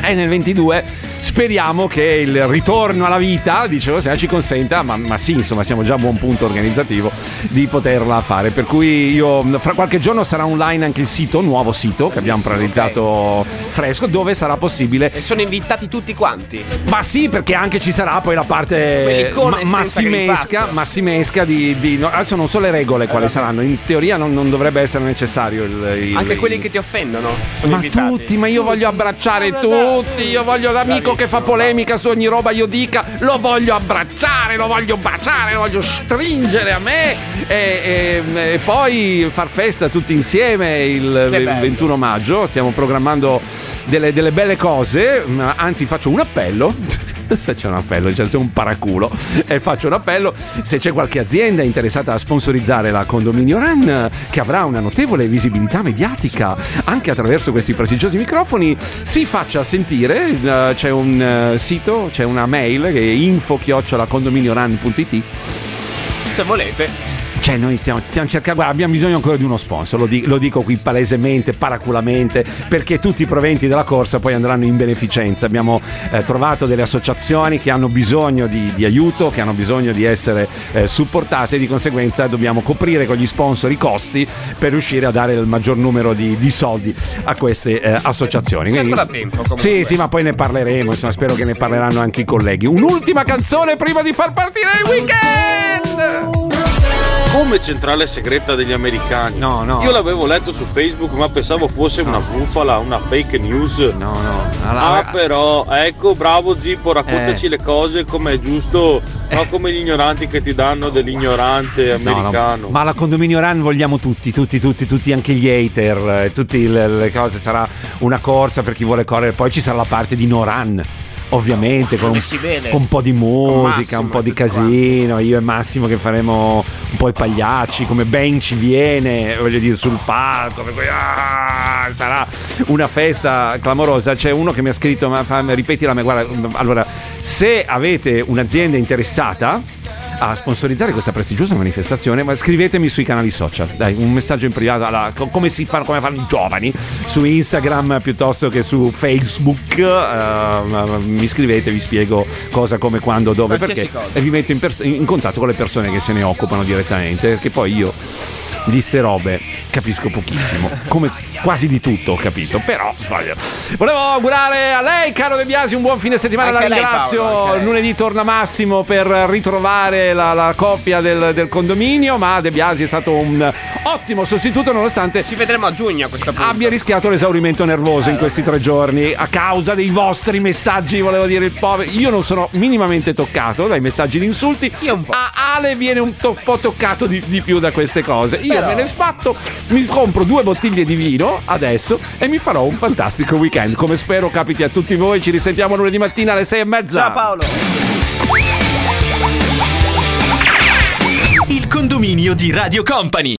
E nel 22 speriamo che il ritorno alla vita, dicevo, se ci consenta, ma, ma sì, insomma, siamo già a buon punto organizzativo di poterla fare. Per cui io fra qualche giorno sarà online anche il sito, nuovo sito che abbiamo realizzato fresco, dove sarà possibile. E sono invitati tutti quanti. Ma sì, perché anche ci sarà poi la parte ma- massimesca, massimesca di, di- no, adesso non so le regole quali saranno. In teoria non, non dovrebbe essere necessario il, il- Anche il- quelli che ti offendono sono ma invitati. tutti, ma io voglio abbracciare tutti. Io voglio l'amico che fa polemica su ogni roba io dica. Lo voglio abbracciare, lo voglio baciare, lo voglio stringere a me. E, e- e poi far festa tutti insieme il bello. 21 maggio. Stiamo programmando delle, delle belle cose. Anzi, faccio un appello. Se c'è un appello, cioè c'è un paraculo e faccio un appello se c'è qualche azienda interessata a sponsorizzare la Condominio Run che avrà una notevole visibilità mediatica anche attraverso questi prestigiosi microfoni si faccia sentire eh, c'è un eh, sito c'è una mail che è info-condominioRun.it Se volete. Cioè, noi stiamo, stiamo cercando, abbiamo bisogno ancora di uno sponsor, lo, di- lo dico qui palesemente, paraculamente, perché tutti i proventi della corsa poi andranno in beneficenza. Abbiamo eh, trovato delle associazioni che hanno bisogno di, di aiuto, che hanno bisogno di essere eh, supportate e di conseguenza dobbiamo coprire con gli sponsor i costi per riuscire a dare il maggior numero di, di soldi a queste eh, associazioni. C'è ancora tempo, comunque. Sì, sì, ma poi ne parleremo, insomma, spero che ne parleranno anche i colleghi. Un'ultima canzone prima di far partire il weekend! Come centrale segreta degli americani. No, no. Io l'avevo letto su Facebook, ma pensavo fosse una bufala, una fake news. No, no. Ah, però, ecco, bravo Zippo, raccontaci Eh. le cose come è giusto, non come gli ignoranti che ti danno dell'ignorante No, no, americano. ma la condominio run vogliamo tutti, tutti, tutti, tutti, anche gli hater, eh, tutte le, le cose. Sarà una corsa per chi vuole correre, poi ci sarà la parte di no run. Ovviamente con un, con un po' di musica, un po' di casino. Io e Massimo che faremo un po' i pagliacci, come Ben ci viene, voglio dire, sul palco. per cui, ah, sarà una festa clamorosa. C'è uno che mi ha scritto, ma fa, ripetila, ma guarda, allora, se avete un'azienda interessata a sponsorizzare questa prestigiosa manifestazione, ma scrivetemi sui canali social. Dai, un messaggio in privato, alla- co- come si fanno, come fanno i giovani, su Instagram piuttosto che su Facebook. eh, mi scrivete, vi spiego cosa, come, quando, dove, Qualsiasi perché. cosa. E vi metto in, pers- in contatto con le persone che se ne occupano direttamente, perché poi io di ste robe capisco pochissimo, come quasi di tutto ho capito, però voglio- volevo augurare a lei, caro De Biasi, un buon fine settimana, Anche la lei, ringrazio. Paolo, lei. Lunedì torna Massimo per ritrovare la, la coppia del, del condominio, ma De Biasi è stato un ottimo sostituto nonostante Ci vedremo a giugno a questo punto. abbia rischiato l'esaurimento nervoso in questi tre giorni a causa dei vostri messaggi, volevo dire il povero. Io non sono minimamente toccato dai messaggi di insulti. Io un po'. A Ale viene un to- po' toccato di, di più da queste cose. Io Però- me ne sfatto, mi compro due bottiglie di vino adesso e mi farò un fantastico weekend. Come spero capiti a tutti voi. Ci risentiamo lunedì mattina alle sei e mezza. Ciao Paolo. Il condominio di Radio Company.